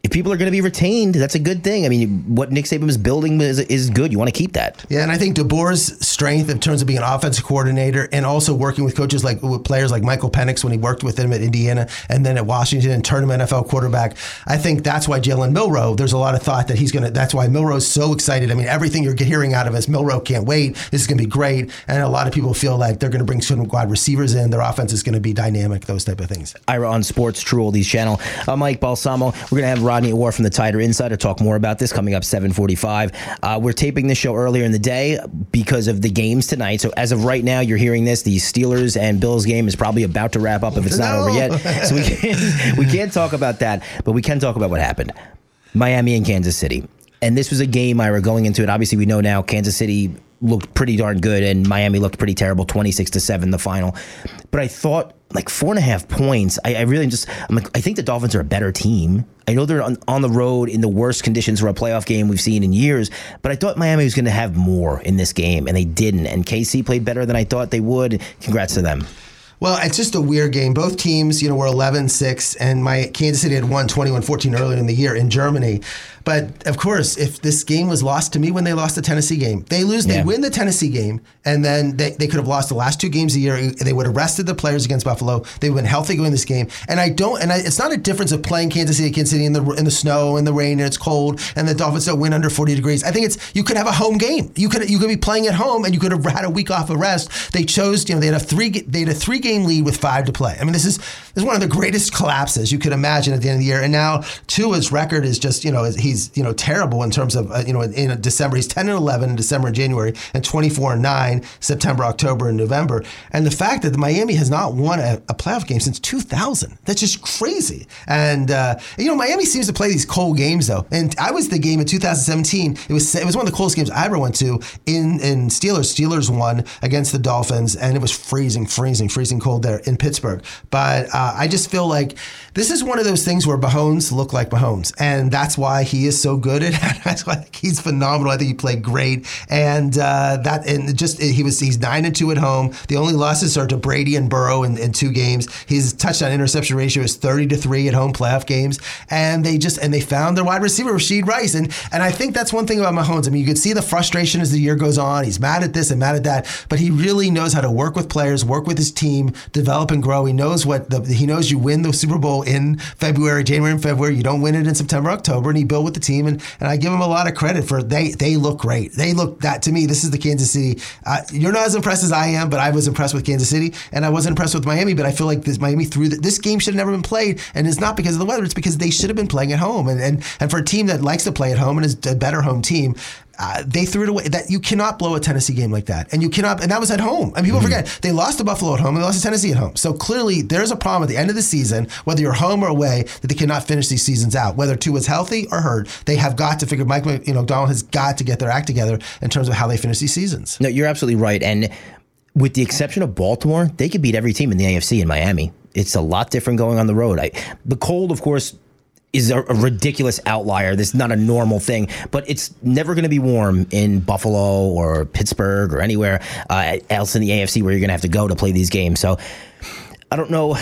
if people are going to be retained, that's a good thing. I mean, what Nick Saban is building is, is good. You want to keep that. Yeah, and I think DeBoer's strength in terms of being an offensive coordinator and also working with coaches like with players like Michael Penix when he worked with him at Indiana and then at Washington and turned him NFL quarterback. I think that's why Jalen Milroe. There's a lot of thought that he's going to. That's why Milroe's so excited. I mean, everything you're hearing out of us, Milroe can't wait. This is going to be great, and a lot of people feel like they're going to bring some wide receivers in. Their offense is going to be dynamic. Those type of things. Ira on Sports True Oldies channel. I'm Mike Balsamo. We're going to have Rodney Orr from the Tider Insider talk more about this coming up 7:45. Uh, we're taping this show earlier in the day because of the games tonight. So as of right now, you're hearing this. The Steelers and Bills game is probably about to wrap up if it's not No. over yet. So we can't we can't talk about that, but we can talk about what happened. Miami and Kansas City. And this was a game, Ira, going into it. Obviously, we know now Kansas City looked pretty darn good, and Miami looked pretty terrible, 26 to 7, the final. But I thought like four and a half points. I, I really just, I'm like, I think the Dolphins are a better team. I know they're on, on the road in the worst conditions for a playoff game we've seen in years, but I thought Miami was going to have more in this game, and they didn't. And KC played better than I thought they would. Congrats to them. Well, it's just a weird game. Both teams, you know, were 11-6, and my Kansas City had won 21-14 earlier in the year in Germany. But of course, if this game was lost to me when they lost the Tennessee game, they lose, yeah. they win the Tennessee game, and then they, they could have lost the last two games a year. They would have rested the players against Buffalo. They would have been healthy going this game. And I don't, and I, it's not a difference of playing Kansas City, Kansas City in the in the snow and the rain and it's cold, and the Dolphins don't win under 40 degrees. I think it's you could have a home game. You could you could be playing at home, and you could have had a week off of rest. They chose, you know, they had a three they had a three game lead with five to play. I mean, this is this is one of the greatest collapses you could imagine at the end of the year. And now Tua's record is just, you know, he's you know terrible in terms of, uh, you know, in, in, December. He's 10 and 11 in December and January, and 24 and 9 September, October, and November. And the fact that Miami has not won a, a playoff game since 2000, that's just crazy. And, uh, you know, Miami seems to play these cold games, though. And I was the game in 2017. It was it was one of the coldest games I ever went to in, in Steelers. Steelers won against the Dolphins, and it was freezing, freezing, freezing cold there in Pittsburgh. But uh, I just feel like this is one of those things where Mahomes look like Mahomes, and that's why he is so good at That's why he's phenomenal. I think he played great, and uh, that and just he was he's nine and two at home. The only losses are to Brady and Burrow in, in two games. His touchdown interception ratio is thirty to three at home playoff games, and they just and they found their wide receiver Rashee Rice, and and I think that's one thing about Mahomes. I mean, you could see the frustration as the year goes on. He's mad at this and mad at that, but he really knows how to work with players, work with his team, develop and grow. He knows what the he knows you win the Super Bowl in February, January, and February. You don't win it in September, October, and he built with the team, and and I give him a lot of credit for they they look great. They look that to me. This is the Kansas City. Uh, you're not as impressed as I am, but I was impressed with Kansas City, and I wasn't impressed with Miami. But I feel like this Miami threw this game should have never been played, and it's not because of the weather. It's because they should have been playing at home, and and and for a team that likes to play at home and is a better home team, uh, they threw it away. That you cannot blow a Tennessee game like that, and you cannot. And that was at home. And people mm-hmm. forget they lost to Buffalo at home and they lost to Tennessee at home. So clearly, there's a problem at the end of the season, whether you're home or away, that they cannot finish these seasons out. Whether Tua's healthy or hurt, they have got to figure. Mike, you know, Donald has got to get their act together in terms of how they finish these seasons. No, you're absolutely right. And with the exception of Baltimore, they could beat every team in the AFC in Miami. It's a lot different going on the road. I, the cold, of course, is a, a, ridiculous outlier. This is not a normal thing, but it's never going to be warm in Buffalo or Pittsburgh or anywhere uh, else in the AFC where you're going to have to go to play these games. So I don't know.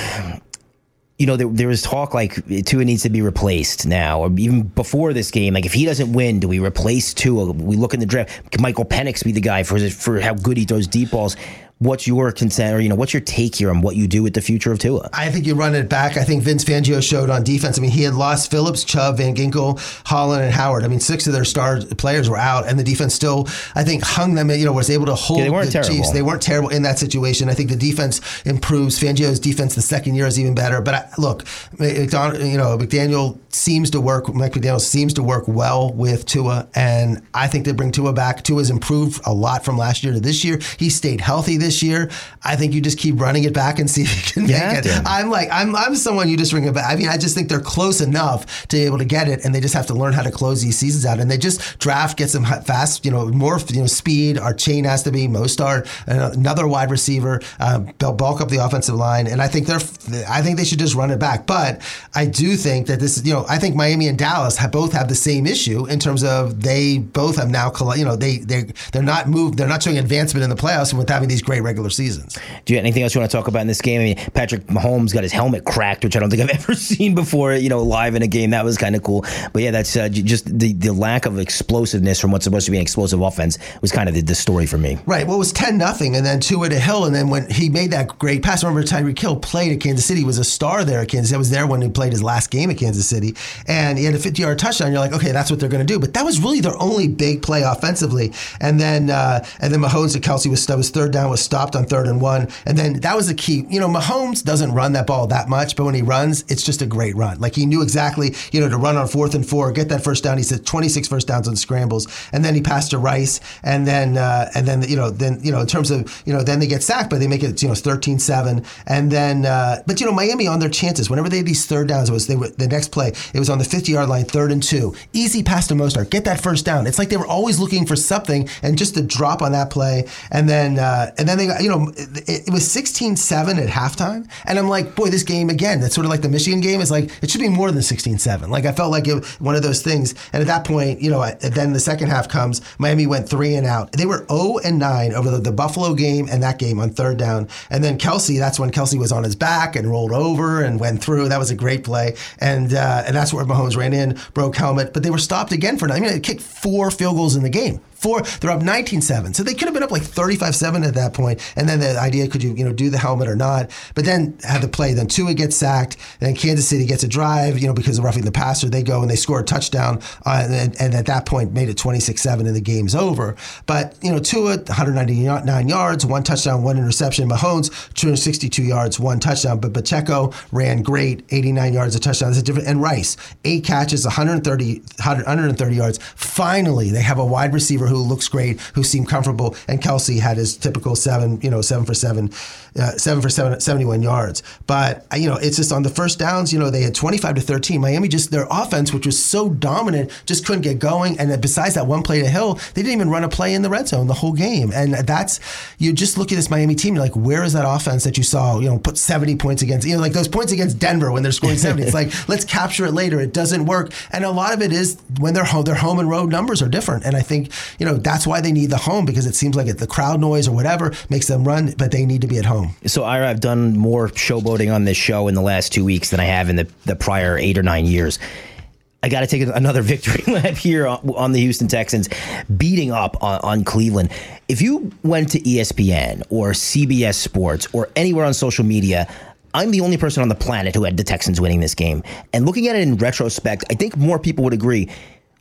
You know, there, there was talk like Tua needs to be replaced now, or even before this game. Like, if he doesn't win, do we replace Tua? We look in the draft. Can Michael Penix be the guy for for how good he throws deep balls? What's your consent or you know what's your take here on what you do with the future of Tua? I think you run it back. I think Vince Fangio showed on defense. I mean, he had lost Phillips, Chubb, Van Ginkel, Holland, and Howard. I mean, six of their star players were out, and the defense still, I think, hung them. You know, was able to hold yeah, the terrible. Chiefs. They weren't terrible in that situation. I think the defense improves. Fangio's defense the second year is even better. But I, look, McDonald, you know, McDaniel seems to work. Mike McDaniel seems to work well with Tua, and I think they bring Tua back. Tua's improved a lot from last year to this year. He stayed healthy this year. I think you just keep running it back and see if you can yeah, make it. I'm like, I'm, I'm someone you just ring it back. I mean, I just think they're close enough to be able to get it, and they just have to learn how to close these seasons out. And they just draft, get some fast, you know, more, you know, speed. Achane has to be Mostert, another wide receiver. Uh, they'll bulk up the offensive line, and I think they're, I think they should just run it back. But I do think that this, you know, I think Miami and Dallas have both have the same issue in terms of they both have now, you know, they they they're not moved, they're not showing advancement in the playoffs with having these great regular seasons. Do you have anything else you want to talk about in this game? I mean, Patrick Mahomes got his helmet cracked, which I don't think I've ever seen before. You know, live in a game that was kind of cool. But yeah, that's uh, just the the lack of explosiveness from what's supposed to be an explosive offense was kind of the, the story for me. Right. Well, it was ten nothing, and then two at a hill, and then when he made that great pass, remember Tyreek Hill played at Kansas City, was a star there at Kansas. I was there when he played his last game at Kansas City, and he had a 50 yard touchdown. You're like, okay, that's what they're going to do. But that was really their only big play offensively. And then uh, and then Mahomes and Kelce was, was third down was stopped on third and one, and then that was the key. You know, Mahomes doesn't run that ball that much, but when he runs, it's just a great run. Like he knew exactly, you know, to run on fourth and four, get that first down. He said 26 first downs on scrambles, and then he passed to Rice, and then uh, and then you know then you know in terms of you know then they get sacked, but they make it you know 13-7, and then uh, but you know Miami on their chances whenever they had these third downs, it was they were the next play It was on the 50 yard line, third and two. Easy pass to Mostert. Get that first down. It's like they were always looking for something and just to drop on that play. And then, uh, and then they got, you know, it, it was 16 7 at halftime. And I'm like, boy, this game again, that's sort of like the Michigan game is like, it should be more than 16 7. Like I felt like it, one of those things. And at that point, you know, then the second half comes. Miami went three and out. They were 0 and 9 over the, the Buffalo game and that game on third down. And then Kelce, that's when Kelce was on his back and rolled over and went through. That was a great play. And uh, and that's where Mahomes ran in, broke helmet. But they were stopped again for I mean, they kicked four field goals in the game four. They're up 19-7. So they could have been up like 35-7 at that point. And then the idea could you you know do the helmet or not? But then had the play. Then Tua gets sacked. Then Kansas City gets a drive. You know because of roughing the passer, they go and they score a touchdown. Uh, and, and, at that point made it 26-7 and the game's over. But you know Tua 199 yards, one touchdown, one interception. Mahomes 262 yards, one touchdown. But Pacheco ran great, 89 yards, a touchdown. That's a different. And Rice eight catches, 130 130 yards. Finally, they have a wide receiver who looks great, who seemed comfortable, and Kelce had his typical seven, you know, seven for seven, uh, seven for seven, 71 yards. But uh, you know, it's just on the first downs. You know, they had 25 to 13. Miami just their offense, which was so dominant, just couldn't get going. And besides that one play to Hill, they didn't even run a play in the red zone the whole game. And that's you just look at this Miami team. You're like, where is that offense that you saw? You know, put 70 points against. You know, like those points against Denver when they're scoring 70. it's like let's capture it later. It doesn't work. And a lot of it is when they're home, their home and road numbers are different. And I think you know that's why they need the home because it seems like it, the crowd noise or whatever makes them run, but they need to be at home. So Ira, I've done more showboating on this show in the last two weeks than I have in the, the prior eight or nine years. I got to take another victory lap here on the Houston Texans, beating up on, on, Cleveland. If you went to ESPN or CBS Sports or anywhere on social media, I'm the only person on the planet who had the Texans winning this game. And looking at it in retrospect, I think more people would agree.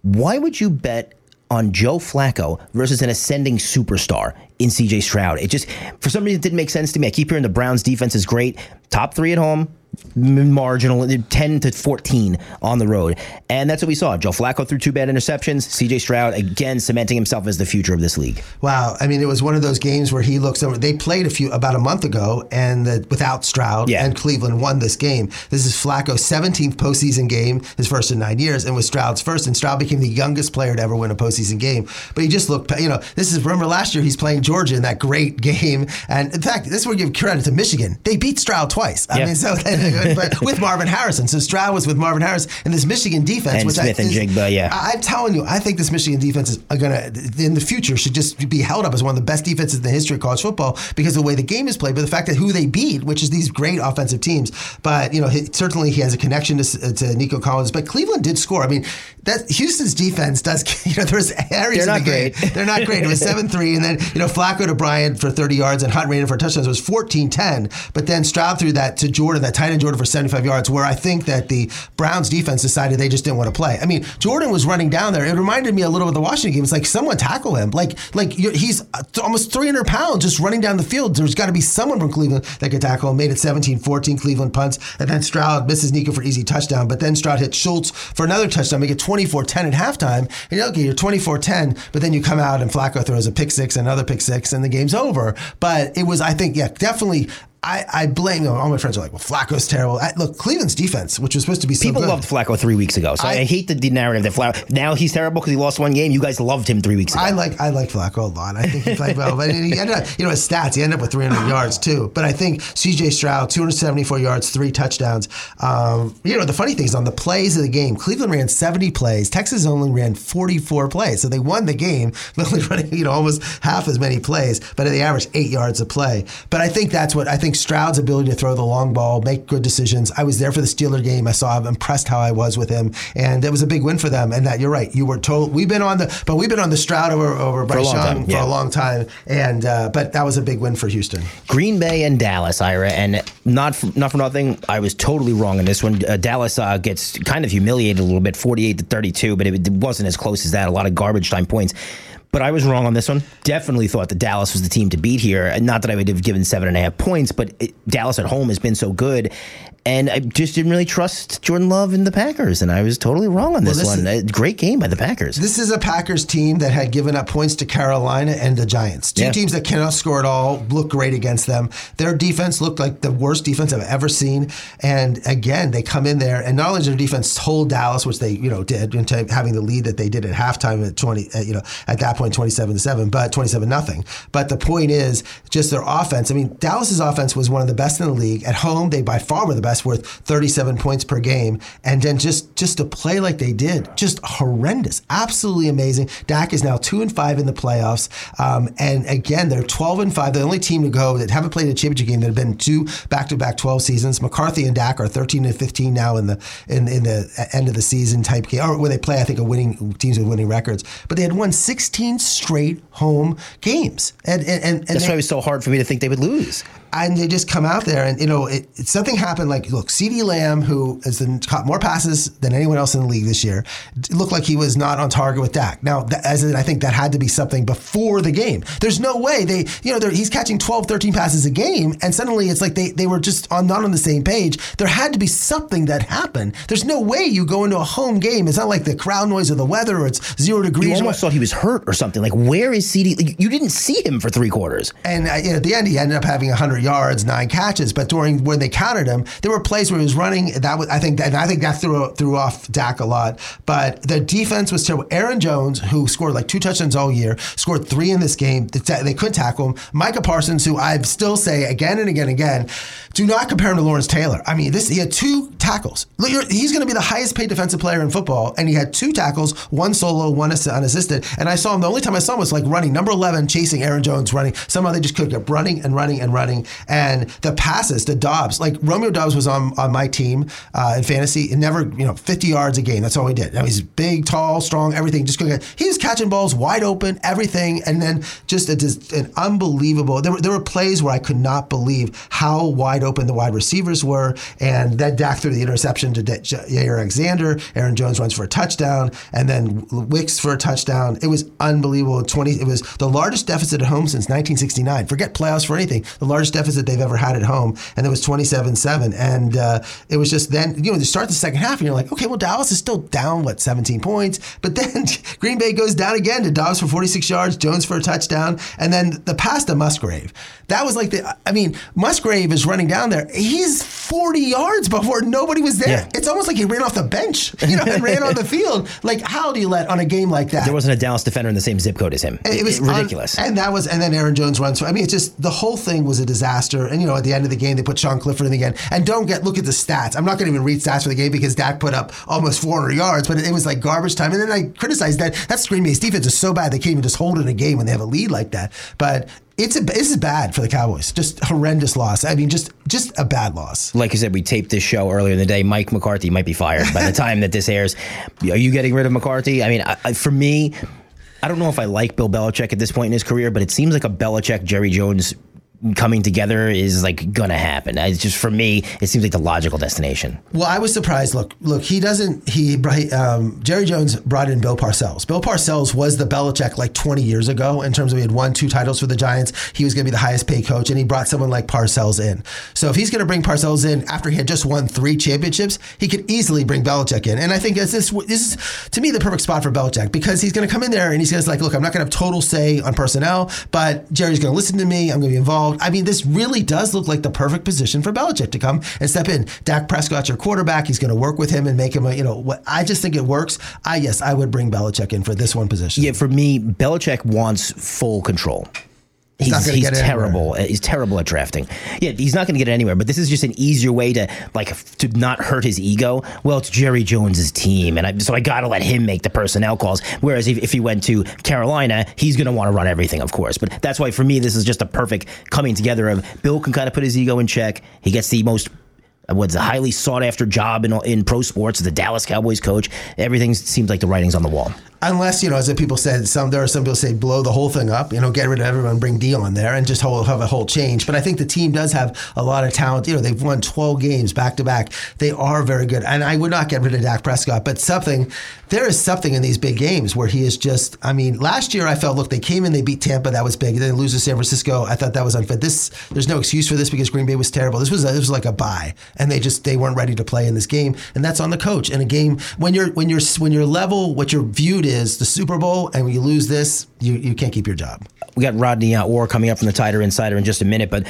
Why would you bet on Joe Flacco versus an ascending superstar in CJ Stroud. It just, for some reason, didn't make sense to me. I keep hearing the Browns defense is great. Top three at home, marginal 10 to 14 on the road. And that's what we saw. Joe Flacco threw two bad interceptions. CJ Stroud again cementing himself as the future of this league. Wow. I mean, it was one of those games where he looks over. They played a few about a month ago and the, without Stroud yeah. and Cleveland won this game. This is Flacco's 17th postseason game, his first in 9 years and was Stroud's first and Stroud became the youngest player to ever win a postseason game. But he just looked, you know, this is remember last year he's playing Georgia in that great game and in fact, this we give credit to Michigan. They beat Stroud twice. I mean, so but with Marvin Harrison. So Stroud was with Marvin Harris and this Michigan defense, and which Smith-Njigba, yeah. I, am telling you, I think this Michigan defense is going to in the future should just be held up as one of the best defenses in the history of college football because of the way the game is played, but the fact that who they beat, which is these great offensive teams. But you know, he, certainly he has a connection to, to Nico Collins. But Cleveland did score. I mean, that Houston's defense does. You know, there's areas. They're not the great. They're not great. It was seven three, and then you know Flacco to Bryant for 30 yards and Hunt ran for touchdowns. It was 14-10. But then Stroud threw that to Jordan, that tight end Jordan for 75 yards, where I think that the Browns defense decided they just didn't want to play. I mean, Jordan was running down there. It reminded me a little of the Washington game. It's like someone tackle him. Like like he's uh, almost 300 pounds just running down the field. There's got to be someone from Cleveland that could tackle him. Made it 17-14 Cleveland punts, and then Stroud misses Nico for easy touchdown. But then Stroud hit Schultz for another touchdown, make it 24-10 at halftime. And okay, you're 24-10, but then you come out and Flacco throws a pick six, another pick six, and the game's over. But it was, I think, yeah, definitely I, I blame you know, all my friends are like, well, Flacco's terrible. I, look, Cleveland's defense, which was supposed to be so people good. loved Flacco three weeks ago, so I, I hate the, the, narrative that Flacco now he's terrible because he lost one game. You guys loved him three weeks ago. I like I like Flacco a lot. I think he played well, but he ended up, you know, his stats. He ended up with 300 yards too. But I think C.J. Stroud, 274 yards, three touchdowns. Um, you know, the funny thing is on the plays of the game, Cleveland ran 70 plays. Texas only ran 44 plays, so they won the game, only running you know almost half as many plays, but they averaged eight yards a play. But I think that's what I think Stroud's ability to throw the long ball, make good decisions. I was there for the Steeler game. I saw, I'm impressed how I was with him, and it was a big win for them. And that you're right, you were told we've been on the, but we've been on the Stroud over over Bryce Young for a long time, and uh, but that was a big win for Houston. Green Bay and Dallas, Ira, and not for, not for nothing, I was totally wrong in this one. Uh, Dallas uh, gets kind of humiliated a little bit, 48 to 32, but it, it wasn't as close as that. A lot of garbage time points. But I was wrong on this one. Definitely thought that Dallas was the team to beat here. And not that I would have given seven and a half points, but it, Dallas at home has been so good. And I just didn't really trust Jordan Love and the Packers. And I was totally wrong on this, this one. is- great game by the Packers. This is a Packers team that had given up points to Carolina and the Giants. Two Yeah. teams that cannot score at all, look great against them. Their defense looked like the worst defense I've ever seen. And again, they come in there, and not only does their defense hold Dallas, which they you know did into having the lead that they did at halftime at twenty, you know, at that point twenty seven to seven, but twenty seven nothing. But the point is just their offense. I mean, Dallas's offense was one of the best in the league. At home, they by far were the best, worth thirty seven points per game. And then just just to play like they did, just horrendous, absolutely amazing. Dak is now two and five in the playoffs, um, and again they're twelve and five. They're the only team to go that haven't played a championship game that have been two back to back twelve seasons. McCarthy and Dak are thirteen and fifteen now in the in in the end of the season type game, or when they play, I think a winning teams with winning records. But they had won sixteen straight home games, and and, and, and That's they- why it was so hard for me to think they would lose. And they just come out there and you know it, it- something happened like look CeeDee Lamb who has been caught more passes than anyone else in the league this year looked like he was not on target with Dak now th- as in, I think that had to be something before the game there's no way they you know he's catching 12 13 passes a game and suddenly it's like they, they were just on not on the same page there had to be something that happened there's no way you go into a home game it's not like the crowd noise or the weather or it's zero You degrees or almost thought he was hurt or something. Like, where is CeeDee? like, You didn't see him for three quarters. And uh, you know, at the end, he ended up having 100 yards, nine catches. But during when they counted him, there were plays where he was running. That was, I think, and I think that threw threw off Dak a lot. But the defense was terrible. Aaron Jones, who scored like two touchdowns all year, scored three in this game. They couldn't tackle him. Micah Parsons, who I still say again and again and again, do not compare him to Lawrence Taylor. I mean, this he had two tackles. He's going to be the highest paid defensive player in football, and he had two tackles, one solo, one unassisted. And I saw him. The only time I saw him was like running number 11, chasing Aaron Jones, running. Somehow they just could keep running and running and running. And the passes to Doubs, like Romeo Doubs was on on my team uh, in fantasy, and never you know 50 yards a game. That's all he did. Now he's big, tall, strong, everything. Just. Get, he was catching balls wide open, everything, and then just a, just an unbelievable. There were there were plays where I could not believe how wide open the wide receivers were, and then Dak threw the interception to Jaire Alexander. Aaron Jones runs for a touchdown, and then Wicks for a touchdown. It was unbelievable. Twenty. It was the largest deficit at home since 1969. Forget playoffs for anything. The largest deficit they've ever had at home, and it was 27-7. And uh, it was just then you know you start the second half, and you're like, okay, well Dallas is still down what 17 points, but then Green Bay goes down again to Doubs for 46 yards, Jones for a touchdown, and then the pass to Musgrave. That was like the. I mean, Musgrave is running down there. He's 40 yards before nobody was there. Yeah. It's almost like he ran off the bench, you know, and ran on the field. Like, how do you let on a game like that? There wasn't a Dallas defender in the same zip code as him. It was It- ridiculous. un- and that was, and then Aaron Jones runs. I mean, it's just the whole thing was a disaster. And you know, at the end of the game, they put Sean Clifford in again. And don't get look at the stats. I'm not going to even read stats for the game because Dak put up almost 400 yards, but it, it was like garbage time. And then I criticized that. That Green Bay's defense is so bad they can't even just hold in a game when they have a lead like that. But it's a this is bad for the Cowboys. Just horrendous loss. I mean, just just a bad loss. like I said, we taped this show earlier in the day. Mike McCarthy might be fired by the time that this airs. Are you getting rid of McCarthy? I mean, I, I, for me, I don't know if I like Bill Belichick at this point in his career, but it seems like a Belichick Jerry Jones coming together is like gonna happen. It's just for me, it seems like the logical destination. Well, I was surprised. Look, look, he doesn't. He um, Jerry Jones brought in Bill Parcells. Bill Parcells was the Belichick like 20 years ago in terms of he had won two titles for the Giants. He was to be the highest paid coach, and he brought someone like Parcells in. So if he's to bring Parcells in after he had just won three championships, he could easily bring Belichick in. And I think this is this is to me the perfect spot for Belichick because he's to come in there and he's to like, look, I'm not to have total say on personnel, but Jerry's to listen to me. I'm to be involved. I mean, this really does look like the perfect position for Belichick to come and step in. Dak Prescott's your quarterback. He's going to work with him and make him a, you know, what I just think it works. I, yes, I would bring Belichick in for this one position. Yeah, for me, Belichick wants full control. He's, he's get it anywhere. terrible. He's terrible at drafting. Yeah, he's not going to get it anywhere. But this is just an easier way to like to not hurt his ego. Well, it's Jerry Jones's team, and I, so I got to let him make the personnel calls. Whereas if, if he went to Carolina, he's going to want to run everything, of course. But that's why for me, this is just a perfect coming together of Bill can kind of put his ego in check. He gets the most uh, what's a highly sought after job in in pro sports, the Dallas Cowboys coach. Everything seems like the writing's on the wall. Unless you know, as the people said, some there are some people say blow the whole thing up. You know, get rid of everyone, bring Deion there, and just whole, have a whole change. But I think the team does have a lot of talent. You know, they've won 12 games back to back. They are very good, and I would not get rid of Dak Prescott. But something there is something in these big games where he is just. I mean, last year I felt look they came in, they beat Tampa, that was big. Then they lose to San Francisco. I thought that was unfair. This there's no excuse for this because Green Bay was terrible. This was a, this was like a bye, and they just they weren't ready to play in this game, and that's on the coach. In a game when you're when you're when you're level, what you're viewed is the Super Bowl and when you lose this, you, you can't keep your job. We got Rodney uh, Orr coming up from the Tider Insider in just a minute, but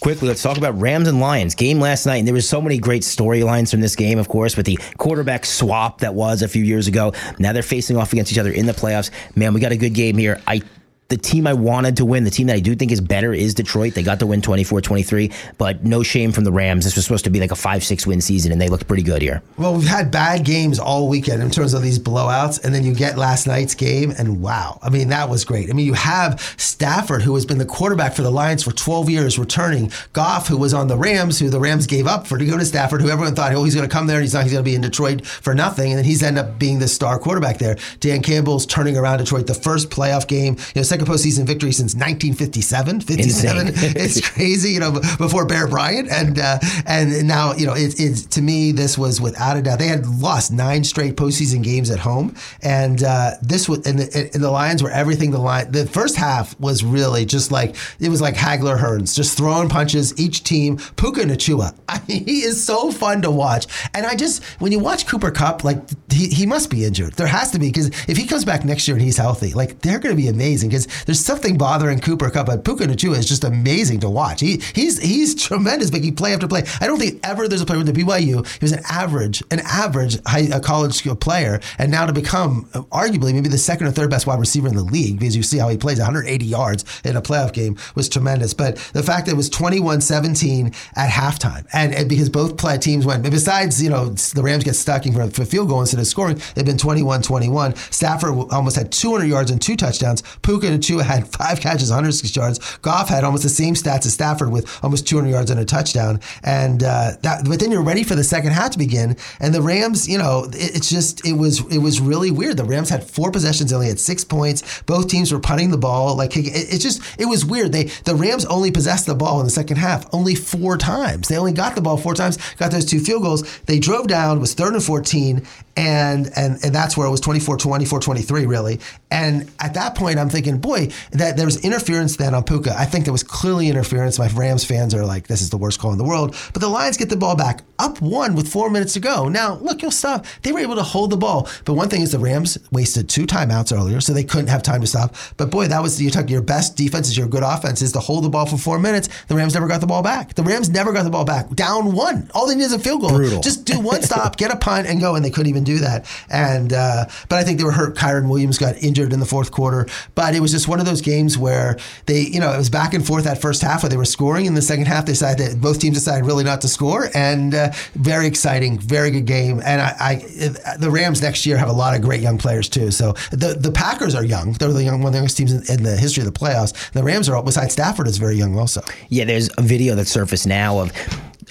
quickly, let's talk about Rams and Lions game last night. And there was so many great storylines from this game, of course, with the quarterback swap that was a few years ago. Now they're facing off against each other in the playoffs. Man, we got a good game here. I the team I wanted to win, the team that I do think is better is Detroit. They got to win 24 23, but no shame from the Rams. This was supposed to be like a 5 6 win season, and they looked pretty good here. Well, we've had bad games all weekend in terms of these blowouts, and then you get last night's game, and wow. I mean, that was great. I mean, you have Stafford, who has been the quarterback for the Lions for 12 years, returning. Goff, who was on the Rams, who the Rams gave up for to go to Stafford, who everyone thought, oh, he's going to come there, and he's not, he's going to be in Detroit for nothing, and then he's ended up being the star quarterback there. Dan Campbell's turning around Detroit, the first playoff game, you know, second postseason victory since 1957. 57. it's crazy, you know, before Bear Bryant, and uh, and now you know it, it's to me this was without a doubt they had lost nine straight postseason games at home, and uh, this was and the, and the Lions were everything. The line the first half was really just like it was like Hagler Hearns, just throwing punches. Each team, Puka Nacua, I mean, he is so fun to watch, and I just when you watch Cooper Kupp, like he, he must be injured. There has to be because if he comes back next year and he's healthy, like they're going to be amazing because there's something bothering Cooper Kupp, but Puka Nacua is just amazing to watch. He he's he's tremendous, making play after play. I don't think ever there's a player with the BYU. He was an average, an average high, college player, and now to become arguably maybe the second or third best wide receiver in the league because you see how he plays 180 yards in a playoff game was tremendous. But the fact that it was 21-17 at halftime, and, and because both play teams went, besides you know the Rams get stuck in for, for field goal instead of scoring, they've been 21-21. Stafford almost had 200 yards and two touchdowns. Puka Nacua had five catches 106 yards. Goff had almost the same stats as Stafford with almost 200 yards and a touchdown. And uh, that, but then you're ready for the second half to begin. And the Rams, you know, it, it's just it was it was really weird. The Rams had four possessions, they only had six points. Both teams were punting the ball. Like it, it just it was weird. They the Rams only possessed the ball in the second half only four times. They only got the ball four times. Got those two field goals. They drove down was third and 14 and and and that's where it was 24 24 23 really. And at that point i'm thinking boy that there was interference then on puka. I think there was clearly interference. My rams fans are like this is the worst call in the world. But the lions get the ball back. Up one with four minutes to go. Now look you'll stop. They were able to hold the ball. But one thing is the rams wasted two timeouts earlier so they couldn't have time to stop. But boy that was you talk your best defense is your good offense is to hold the ball for four minutes. The rams never got the ball back. The rams never got the ball back. Down one. All they need is a field goal. Brutal. just do one stop get a punt and go. And they couldn't even do that. And uh, but I think they were hurt. Kyren Williams got injured in the fourth quarter. But it was just one of those games where they, you know, it was back and forth that first half where they were scoring. In the second half, they decided that both teams decided really not to score. And uh, very exciting, very good game. And I, I, the Rams next year have a lot of great young players too. So the the Packers are young. They're the young one of the youngest teams in, in the history of the playoffs. The Rams are besides Stafford is very young also. Yeah, there's a video that surfaced now of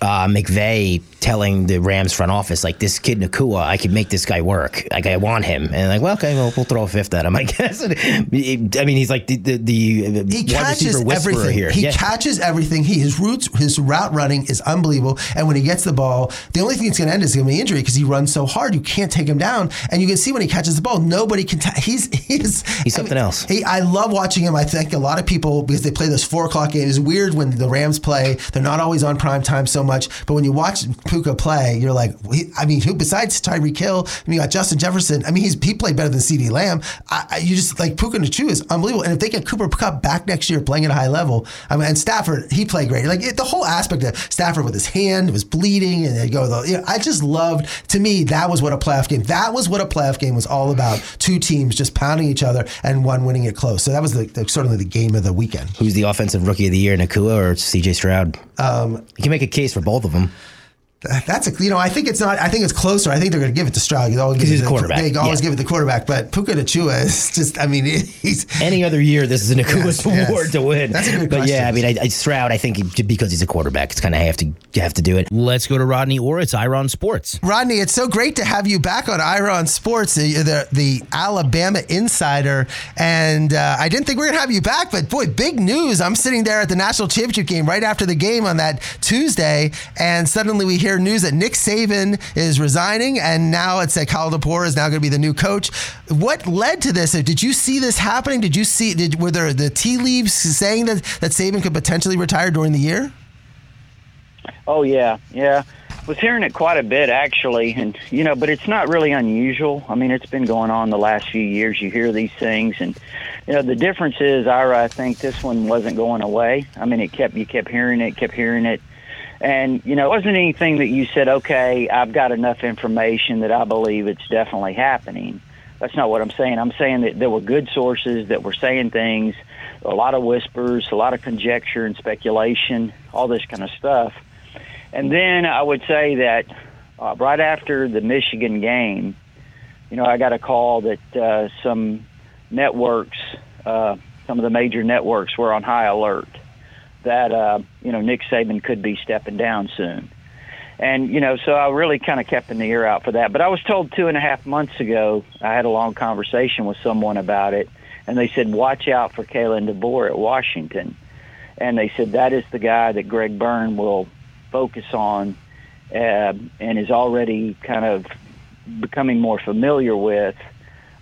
uh, McVay telling the Rams front office, like, this kid Nacua, I could make this guy work. Like, I want him. And like, well, okay, well, we'll throw a fifth at him, I guess. I mean, he's like the, the, the he catches everything. Here. He yeah. catches everything. He, his roots, his route running is unbelievable. And when he gets the ball, the only thing that's going to end is going to be injury because he runs so hard. You can't take him down. And you can see when he catches the ball, nobody can. Ta- he's he's he's something I mean, else. He, I love watching him. I think a lot of people because they play those four o'clock games. It's weird when the Rams play. They're not always on prime time so much, but but when you watch Puka play, you're like, I mean, who besides Tyreek Hill? I mean, you got Justin Jefferson. I mean, he's he played better than CeeDee Lamb. I, I, you just like Puka Nacua is unbelievable. And if they get Cooper Kupp back next year playing at a high level, I mean, and Stafford, he played great. Like it, the whole aspect of Stafford with his hand was bleeding, and they go. The, you know, I just loved. To me, that was what a playoff game. That was what a playoff game was all about. Two teams just pounding each other and one winning it close. So that was the, the certainly the game of the weekend. Who's the offensive rookie of the year, Nacua or C.J. Stroud? Um, you can make a case for both of them. That's a, you know I think it's not I think it's closer. I think they're going to give it to Stroud. Because he's a quarterback. They always yeah. give it the quarterback but Puka Nacua is just I mean he's any other year this is an Nacua's yes, award yes. to win. That's a good but question. yeah I mean I, I, Stroud I think because he's a quarterback it's kind of have to you have to do it. Let's go to Rodney Orr it's Ira On Sports. Rodney it's so great to have you back on Ira On Sports the the, the Alabama insider and uh, I didn't think we are going to have you back but boy big news. I'm sitting there at the national championship game right after the game on that Tuesday and suddenly we hear news that Nick Saban is resigning, and now it's like Kyle DeBoer is now going to be the new coach. What led to this? Did you see this happening? Did you see? Did were there the tea leaves saying that that Saban could potentially retire during the year? Oh yeah, yeah. Was hearing it quite a bit actually, and you know, but it's not really unusual. I mean, it's been going on the last few years. You hear these things, and you know, the difference is, Ira. I think this one wasn't going away. I mean, it kept you kept hearing it, kept hearing it and, you know, it wasn't anything that you said, okay, I've got enough information that I believe it's definitely happening. That's not what I'm saying. I'm saying that there were good sources that were saying things, a lot of whispers, a lot of conjecture and speculation, all this kind of stuff. And then I would say that uh, right after the Michigan game, you know, I got a call that uh, some networks, uh, some of the major networks were on high alert that uh, you know Nick Saban could be stepping down soon. And you know, so I really kind of kept an ear out for that. But I was told two and a half months ago, I had a long conversation with someone about it, and they said, "Watch out for Kalen DeBoer at Washington." And they said that is the guy that Greg Byrne will focus on, uh, and is already kind of becoming more familiar with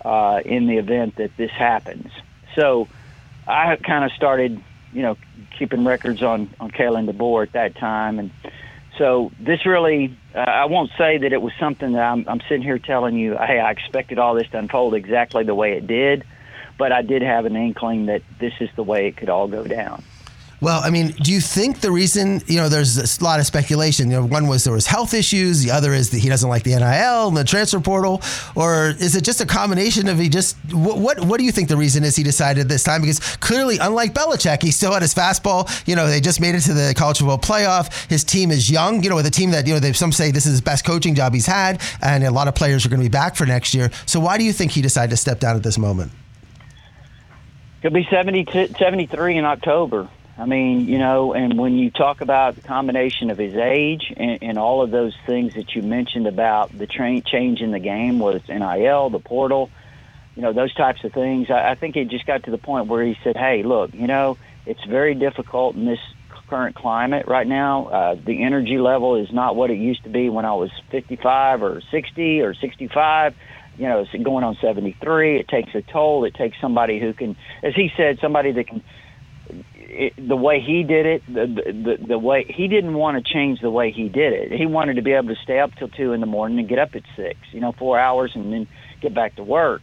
uh, in the event that this happens. So I kind of started, you know, keeping records on on Kalen DeBoer at that time, and so this really, uh, I won't say that it was something that I'm, I'm sitting here telling you, hey, I expected all this to unfold exactly the way it did, but I did have an inkling that this is the way it could all go down. Well, I mean, do you think the reason, you know, there's a lot of speculation. You know, one was there was health issues, the other is that he doesn't like the NIL and the transfer portal, or is it just a combination of he just what what, what do you think the reason is he decided this time? Because clearly, unlike Belichick, he still had his fastball. You know, they just made it to the college football playoff. His team is young. You know, with a team that you know, they, some say this is his best coaching job he's had, and a lot of players are going to be back for next year. So why do you think he decided to step down at this moment? Could be 70 73 in October. I mean, you know, and when you talk about the combination of his age and, and all of those things that you mentioned about the tra- change in the game was NIL, the portal, you know, those types of things, I, I think it just got to the point where he said, hey, look, you know, it's very difficult in this current climate right now. Uh, the energy level is not what it used to be when I was 55 or 60 or 65 you know, it's going on 73. It takes a toll. It takes somebody who can, as he said, somebody that can the way he did it, the, the the way he didn't want to change the way he did it. He wanted to be able to stay up till two in the morning and get up at six, you know, four hours, and then get back to work.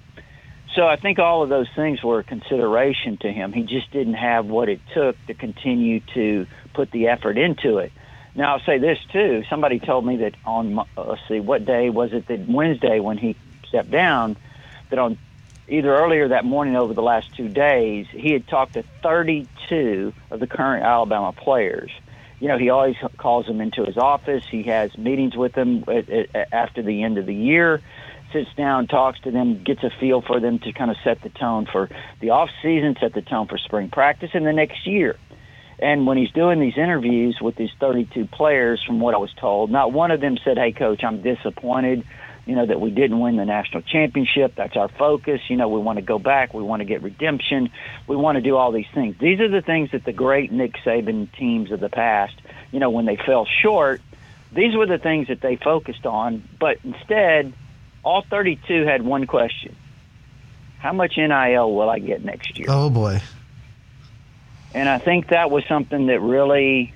So I think all of those things were a consideration to him. He just didn't have what it took to continue to put the effort into it. Now I'll say this too. Somebody told me that on uh, let's see, what day was it? That Wednesday when he stepped down, that on either earlier that morning over the last two days, he had talked to 32 of the current Alabama players. You know, he always calls them into his office. He has meetings with them after the end of the year, sits down, talks to them, gets a feel for them to kind of set the tone for the off season, set the tone for spring practice in the next year. And when he's doing these interviews with these 32 players, from what I was told, not one of them said, "Hey, coach, I'm disappointed." You know, that we didn't win the national championship. That's our focus. You know, we want to go back. We want to get redemption. We want to do all these things. These are the things that the great Nick Saban teams of the past, you know, when they fell short, these were the things that they focused on. But instead, all 32 had one question How much NIL will I get next year? Oh, boy. And I think that was something that really,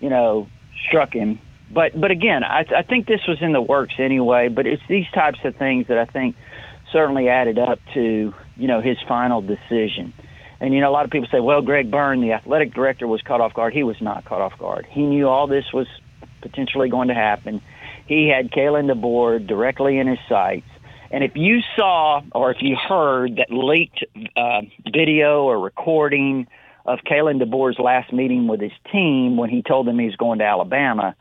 you know, struck him but but again, I, I think this was in the works anyway. But it's these types of things that I think certainly added up to you know his final decision. And you know, a lot of people say, well, Greg Byrne, the athletic director, was caught off guard. He was not caught off guard. He knew all this was potentially going to happen. He had Kalen DeBoer directly in his sights. And if you saw or if you heard that leaked uh, video or recording of Kalen DeBoer's last meeting with his team when he told them he was going to Alabama,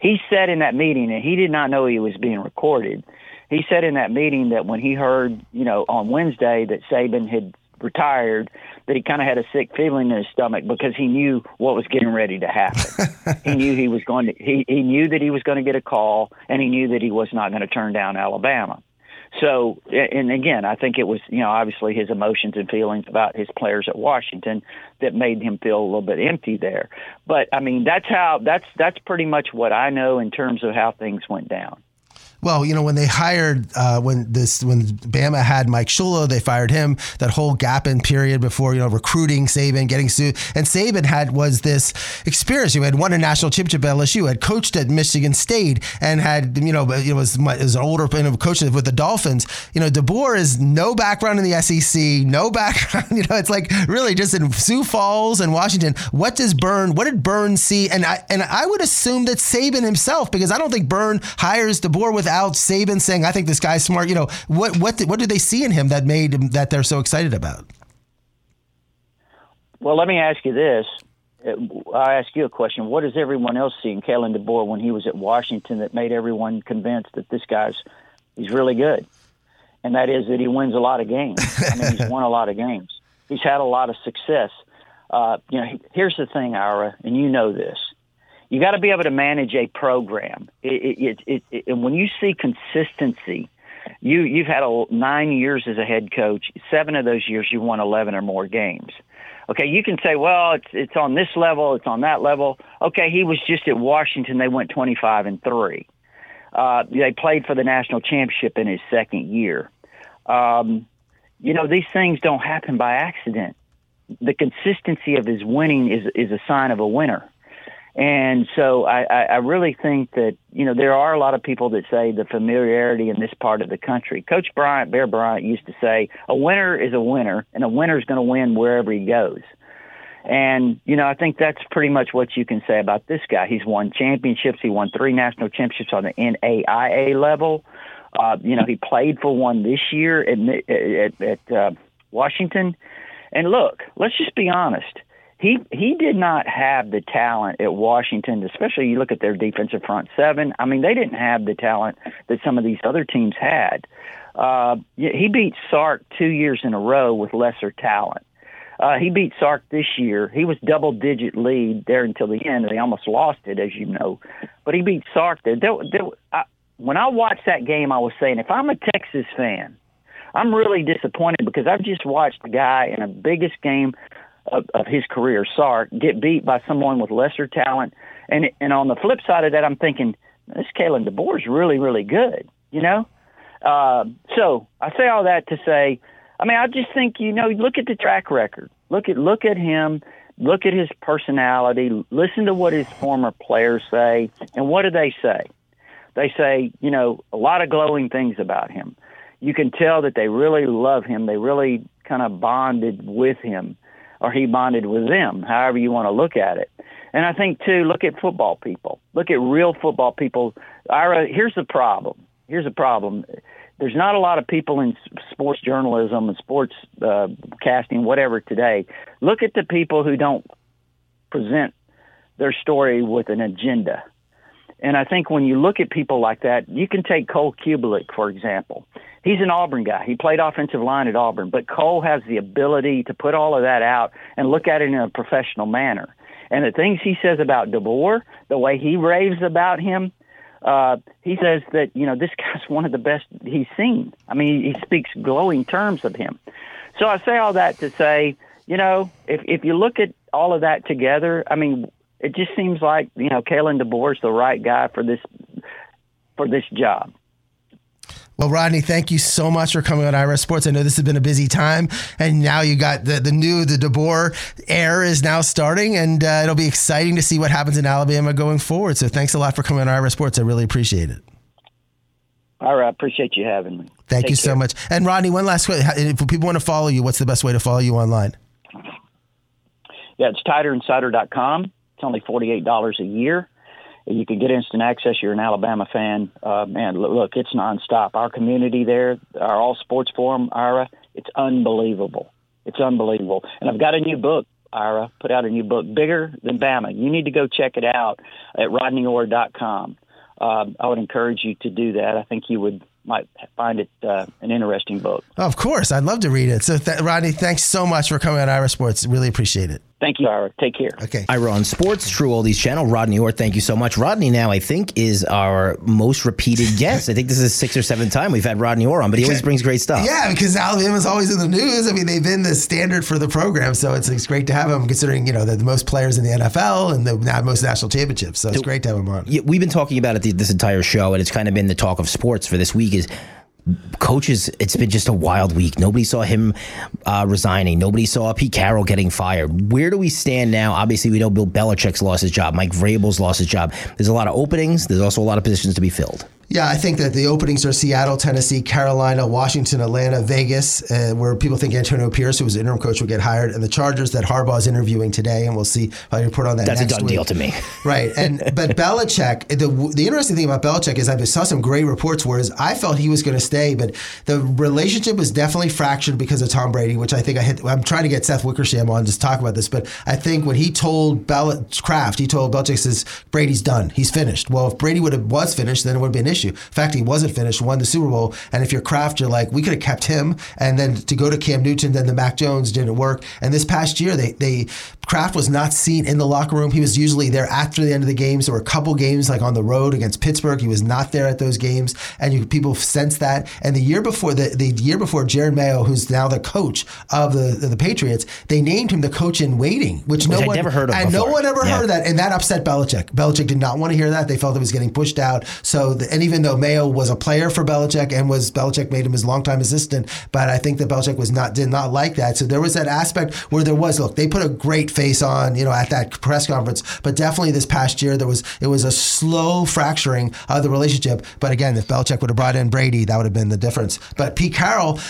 He said in that meeting, and he did not know he was being recorded. He said in that meeting that when he heard, you know, on Wednesday that Saban had retired, that he kind of had a sick feeling in his stomach because he knew what was getting ready to happen. he knew he was going to he, he knew that he was going to get a call and he knew that he was not going to turn down Alabama. So, and again, I think it was, you know, obviously his emotions and feelings about his players at Washington that made him feel a little bit empty there. But I mean, that's how that's that's pretty much what I know in terms of how things went down. Well, you know, when they hired uh, when this when Bama had Mike Shula, they fired him. That whole gap in period before you know recruiting Saban, getting sued, and Saban had was this experience. He had won a national championship at LSU, had coached at Michigan State, and had you know it was was an older you know, coach with the Dolphins. You know, DeBoer is no background in the SEC, no background. You know, it's like really just in Sioux Falls and Washington. What does Byrne? What did Byrne see? And I and I would assume that Saban himself, because I don't think Byrne hires DeBoer with without Saban saying, "I think this guy's smart." You know, what what what did they see in him that made him, that they're so excited about? Well, let me ask you this. I'll ask you a question. What does everyone else see in Kalen DeBoer when he was at Washington that made everyone convinced that this guy's he's really good? And that is that he wins a lot of games. I mean, he's won a lot of games. He's had a lot of success. Uh, you know, here's the thing, Ira, and you know this you got to be able to manage a program. It, it, it, and when you see consistency, you you've had a, nine years as a head coach. Seven of those years you won eleven or more games. Okay, you can say, well, it's it's on this level, it's on that level. Okay, he was just at Washington. They went twenty five and three. Uh, they played for the national championship in his second year. Um, you know, these things don't happen by accident. The consistency of his winning is is a sign of a winner. And so I, I really think that, you know, there are a lot of people that say the familiarity in this part of the country. Coach Bryant, Bear Bryant used to say, a winner is a winner, and a winner is going to win wherever he goes. And, you know, I think that's pretty much what you can say about this guy. He's won championships. He won three national championships on the NAIA level. Uh, you know, he played for one this year at, at, at uh, Washington. And look, let's just be honest he he did not have the talent at Washington, especially you look at their defensive front seven. I mean, they didn't have the talent that some of these other teams had. Uh, he beat Sark two years in a row with lesser talent. Uh, he beat Sark this year. He was double digit lead there until the end. They almost lost it, as you know. But he beat Sark there. there, there I, when I watched that game, I was saying, if I'm a Texas fan, I'm really disappointed because I've just watched the guy in the biggest game of, of his career, Sark, get beat by someone with lesser talent. And and on the flip side of that, I'm thinking this Kalen DeBoer is really really good. You know, uh, so I say all that to say, I mean, I just think you know, look at the track record. Look at look at him. Look at his personality. Listen to what his former players say, and what do they say? They say, you know, a lot of glowing things about him. You can tell that they really love him. They really kind of bonded with him or he bonded with them, however you want to look at it. And I think too, look at football people. Look at real football people. Ira, here's the problem. Here's the problem. There's not a lot of people in sports journalism and sports uh, casting, whatever today. Look at the people who don't present their story with an agenda. And I think when you look at people like that, you can take Cole Cubelic, for example. He's an Auburn guy. He played offensive line at Auburn, but Cole has the ability to put all of that out and look at it in a professional manner. And the things he says about DeBoer, the way he raves about him, uh, he says that, you know, this guy's one of the best he's seen. I mean, he speaks glowing terms of him. So I say all that to say, you know, if, if you look at all of that together, I mean, it just seems like you know Kalen DeBoer is the right guy for this for this job. Well, Rodney, thank you so much for coming on Ira Sports. I know this has been a busy time, and now you got the, the new the DeBoer air is now starting, and uh, it'll be exciting to see what happens in Alabama going forward. So, thanks a lot for coming on Ira Sports. I really appreciate it. All right, I appreciate you having me. Thank Take you care. so much. And Rodney, one last question: if people want to follow you, what's the best way to follow you online? Yeah, it's tiderinsider.com. It's only $48 a year. You can get instant access. You're an Alabama fan. Uh, man, look, it's nonstop. Our community there, our all sports forum, Ira, it's unbelievable. It's unbelievable. And I've got a new book Ira, put out a new book, Bigger Than Bama. You need to go check it out at rodneyorr.com. Um, I would encourage you to do that. I think you would might find it uh, an interesting book. Of course, I'd love to read it. So, th- Rodney, thanks so much for coming on Ira Sports. Really appreciate it. Thank you, Ira. Take care. Okay. Ira on Sports, True Oldies Channel. Rodney Orr, thank you so much. Rodney now, I think, is our most repeated guest. I think this is sixth or seventh time we've had Rodney Orr on, but he always brings great stuff. Yeah, because Alabama's always in the news. I mean, they've been the standard for the program, so it's, it's great to have him. Considering you know they're the most players in the NFL and the most national championships, so it's great to have him on. Yeah, we've been talking about it this entire show, and it's kind of been the talk of sports for this week. Is coaches, it's been just a wild week. Nobody saw him uh, resigning. Nobody saw Pete Carroll getting fired. Where do we stand now? Obviously, we know Bill Belichick's lost his job. Mike Vrabel's lost his job. There's a lot of openings. There's also a lot of positions to be filled. Yeah, I think that the openings are Seattle, Tennessee, Carolina, Washington, Atlanta, Vegas, uh, where people think Antonio Pierce, who was interim coach, will get hired, and the Chargers that Harbaugh is interviewing today, and we'll see how you report on that. That's a done week. deal to me. right? And but Belichick, the the interesting thing about Belichick is I saw some great reports where I felt he was going to stay, but the relationship was definitely fractured because of Tom Brady, which I think I hit. I'm trying to get Seth Wickersham on to talk about this, but I think when he told Bel- Kraft, he told Belichick says Brady's done, he's finished. Well, if Brady would have was finished, then it would be an issue. In fact, he wasn't finished, won the Super Bowl, and if you're Kraft, you're like, we could have kept him, and then to go to Cam Newton, then the Mac Jones didn't work. And this past year, they they Kraft was not seen in the locker room. He was usually there after the end of the games. There were a couple games like on the road against Pittsburgh. He was not there at those games, and you, people sense that. And the year before, the, the year before, Jerod Mayo, who's now the coach of the the Patriots, they named him the coach in waiting, which, no I'd one never heard of and no one ever Yeah. heard of that, and that upset Belichick. Belichick did not want to hear that. They felt it was getting pushed out. So, the, and even though Mayo was a player for Belichick and was Belichick made him his longtime assistant, but I think that Belichick was not did not like that. So there was that aspect where there was look, they put a great face on, you know, at that press conference, but definitely this past year there was it was a slow fracturing of the relationship. But again, if Belichick would have brought in Brady, that would have been the difference. But Pete Carroll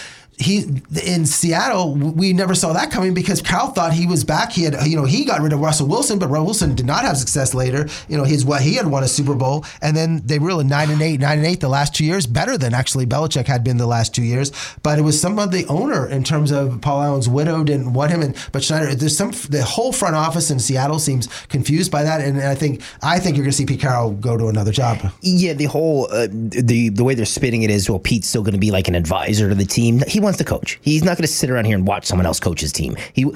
he in Seattle, we never saw that coming because Carroll thought he was back. He had, you know, he got rid of Russell Wilson, but Russell Wilson did not have success later. You know, his what he had won a Super Bowl, and then they really nine and eight, nine and eight the last two years, better than actually Belichick had been the last two years. But it was some of the owner in terms of Paul Allen's widow didn't want him, and but Schneider, there's some the whole front office in Seattle seems confused by that, and I think I think you're going to see Pete Carroll go to another job. Yeah, the whole uh, the the way they're spinning it is well, Pete's still going to be like an advisor to the team. He wants to coach. He's not going to sit around here and watch someone else coach his team. He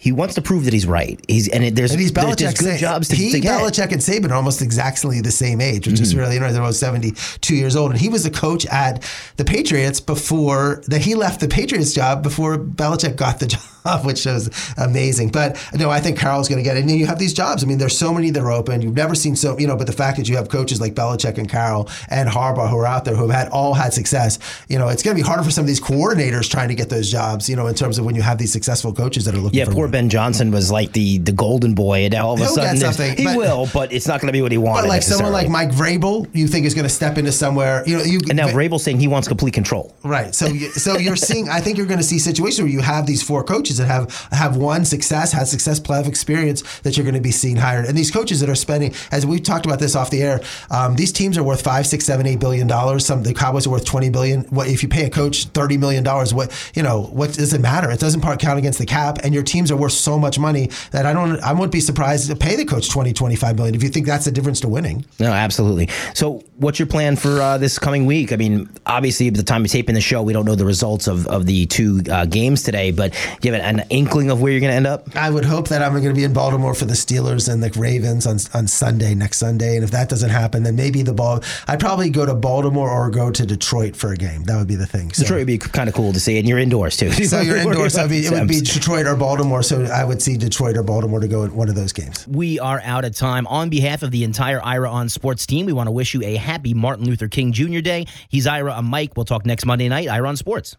he wants to prove that he's right. He's and it, there's And he's Belichick. there's good jobs to, he, to get. Belichick and Saban are almost exactly the same age, which is mm-hmm. really interesting. They're both 72 years old. And he was a coach at the Patriots before that he left the Patriots job before Belichick got the job, which was amazing. But no, I think Carroll's going to get it. And you have these jobs. I mean, there's so many that are open. You've never seen so, you know, but the fact that you have coaches like Belichick and Carroll and Harbaugh who are out there who have had all had success, you know, it's going to be harder for some of these coordinators trying to get those jobs, you know, in terms of when you have these successful coaches that are looking Yeah, for poor. Ben Johnson was like the the golden boy, and now all of a He'll sudden something, he but- will, but it's not going to be what he wanted. But like someone like. Mike Vrabel, you think is going to step into somewhere, you know, you and now Vrabel's saying he wants complete control. right. So so you're seeing. I think you're going to see situations where you have these four coaches that have have one success, had success, playoff experience that you're going to be seeing hired, and these coaches that are spending, as we've talked about this off the air, um, these teams are worth five, six, seven, eight billion dollars. Some the Cowboys are worth twenty billion. What if you pay a coach thirty million dollars? What you know? What does it matter? It doesn't part count against the cap, and your teams are worth so much money that I don't. I wouldn't be surprised to pay the coach 20, 25 million if you think that's the difference to winning. No, absolutely. So, what's your plan for uh, this coming week? I mean, obviously, at the time of taping the show, we don't know the results of, of the two uh, games today, but have an, an inkling of where you're going to end up? I would hope that I'm going to be in Baltimore for the Steelers and the Ravens on on Sunday next Sunday, and if that doesn't happen, then maybe the ball. I'd probably go to Baltimore or go to Detroit for a game. That would be the thing. So, Detroit would be kind of cool to see, and you're indoors too. so you're indoors. So it'd be, it would be. Detroit or Baltimore. So I would see Detroit or Baltimore to go at one of those games. We are out of time. On behalf of the entire Ira on Sports team, we want to wish you a happy Martin Luther King Jr. Day. He's Ira. I'm Mike. We'll talk next Monday night. Ira on Sports.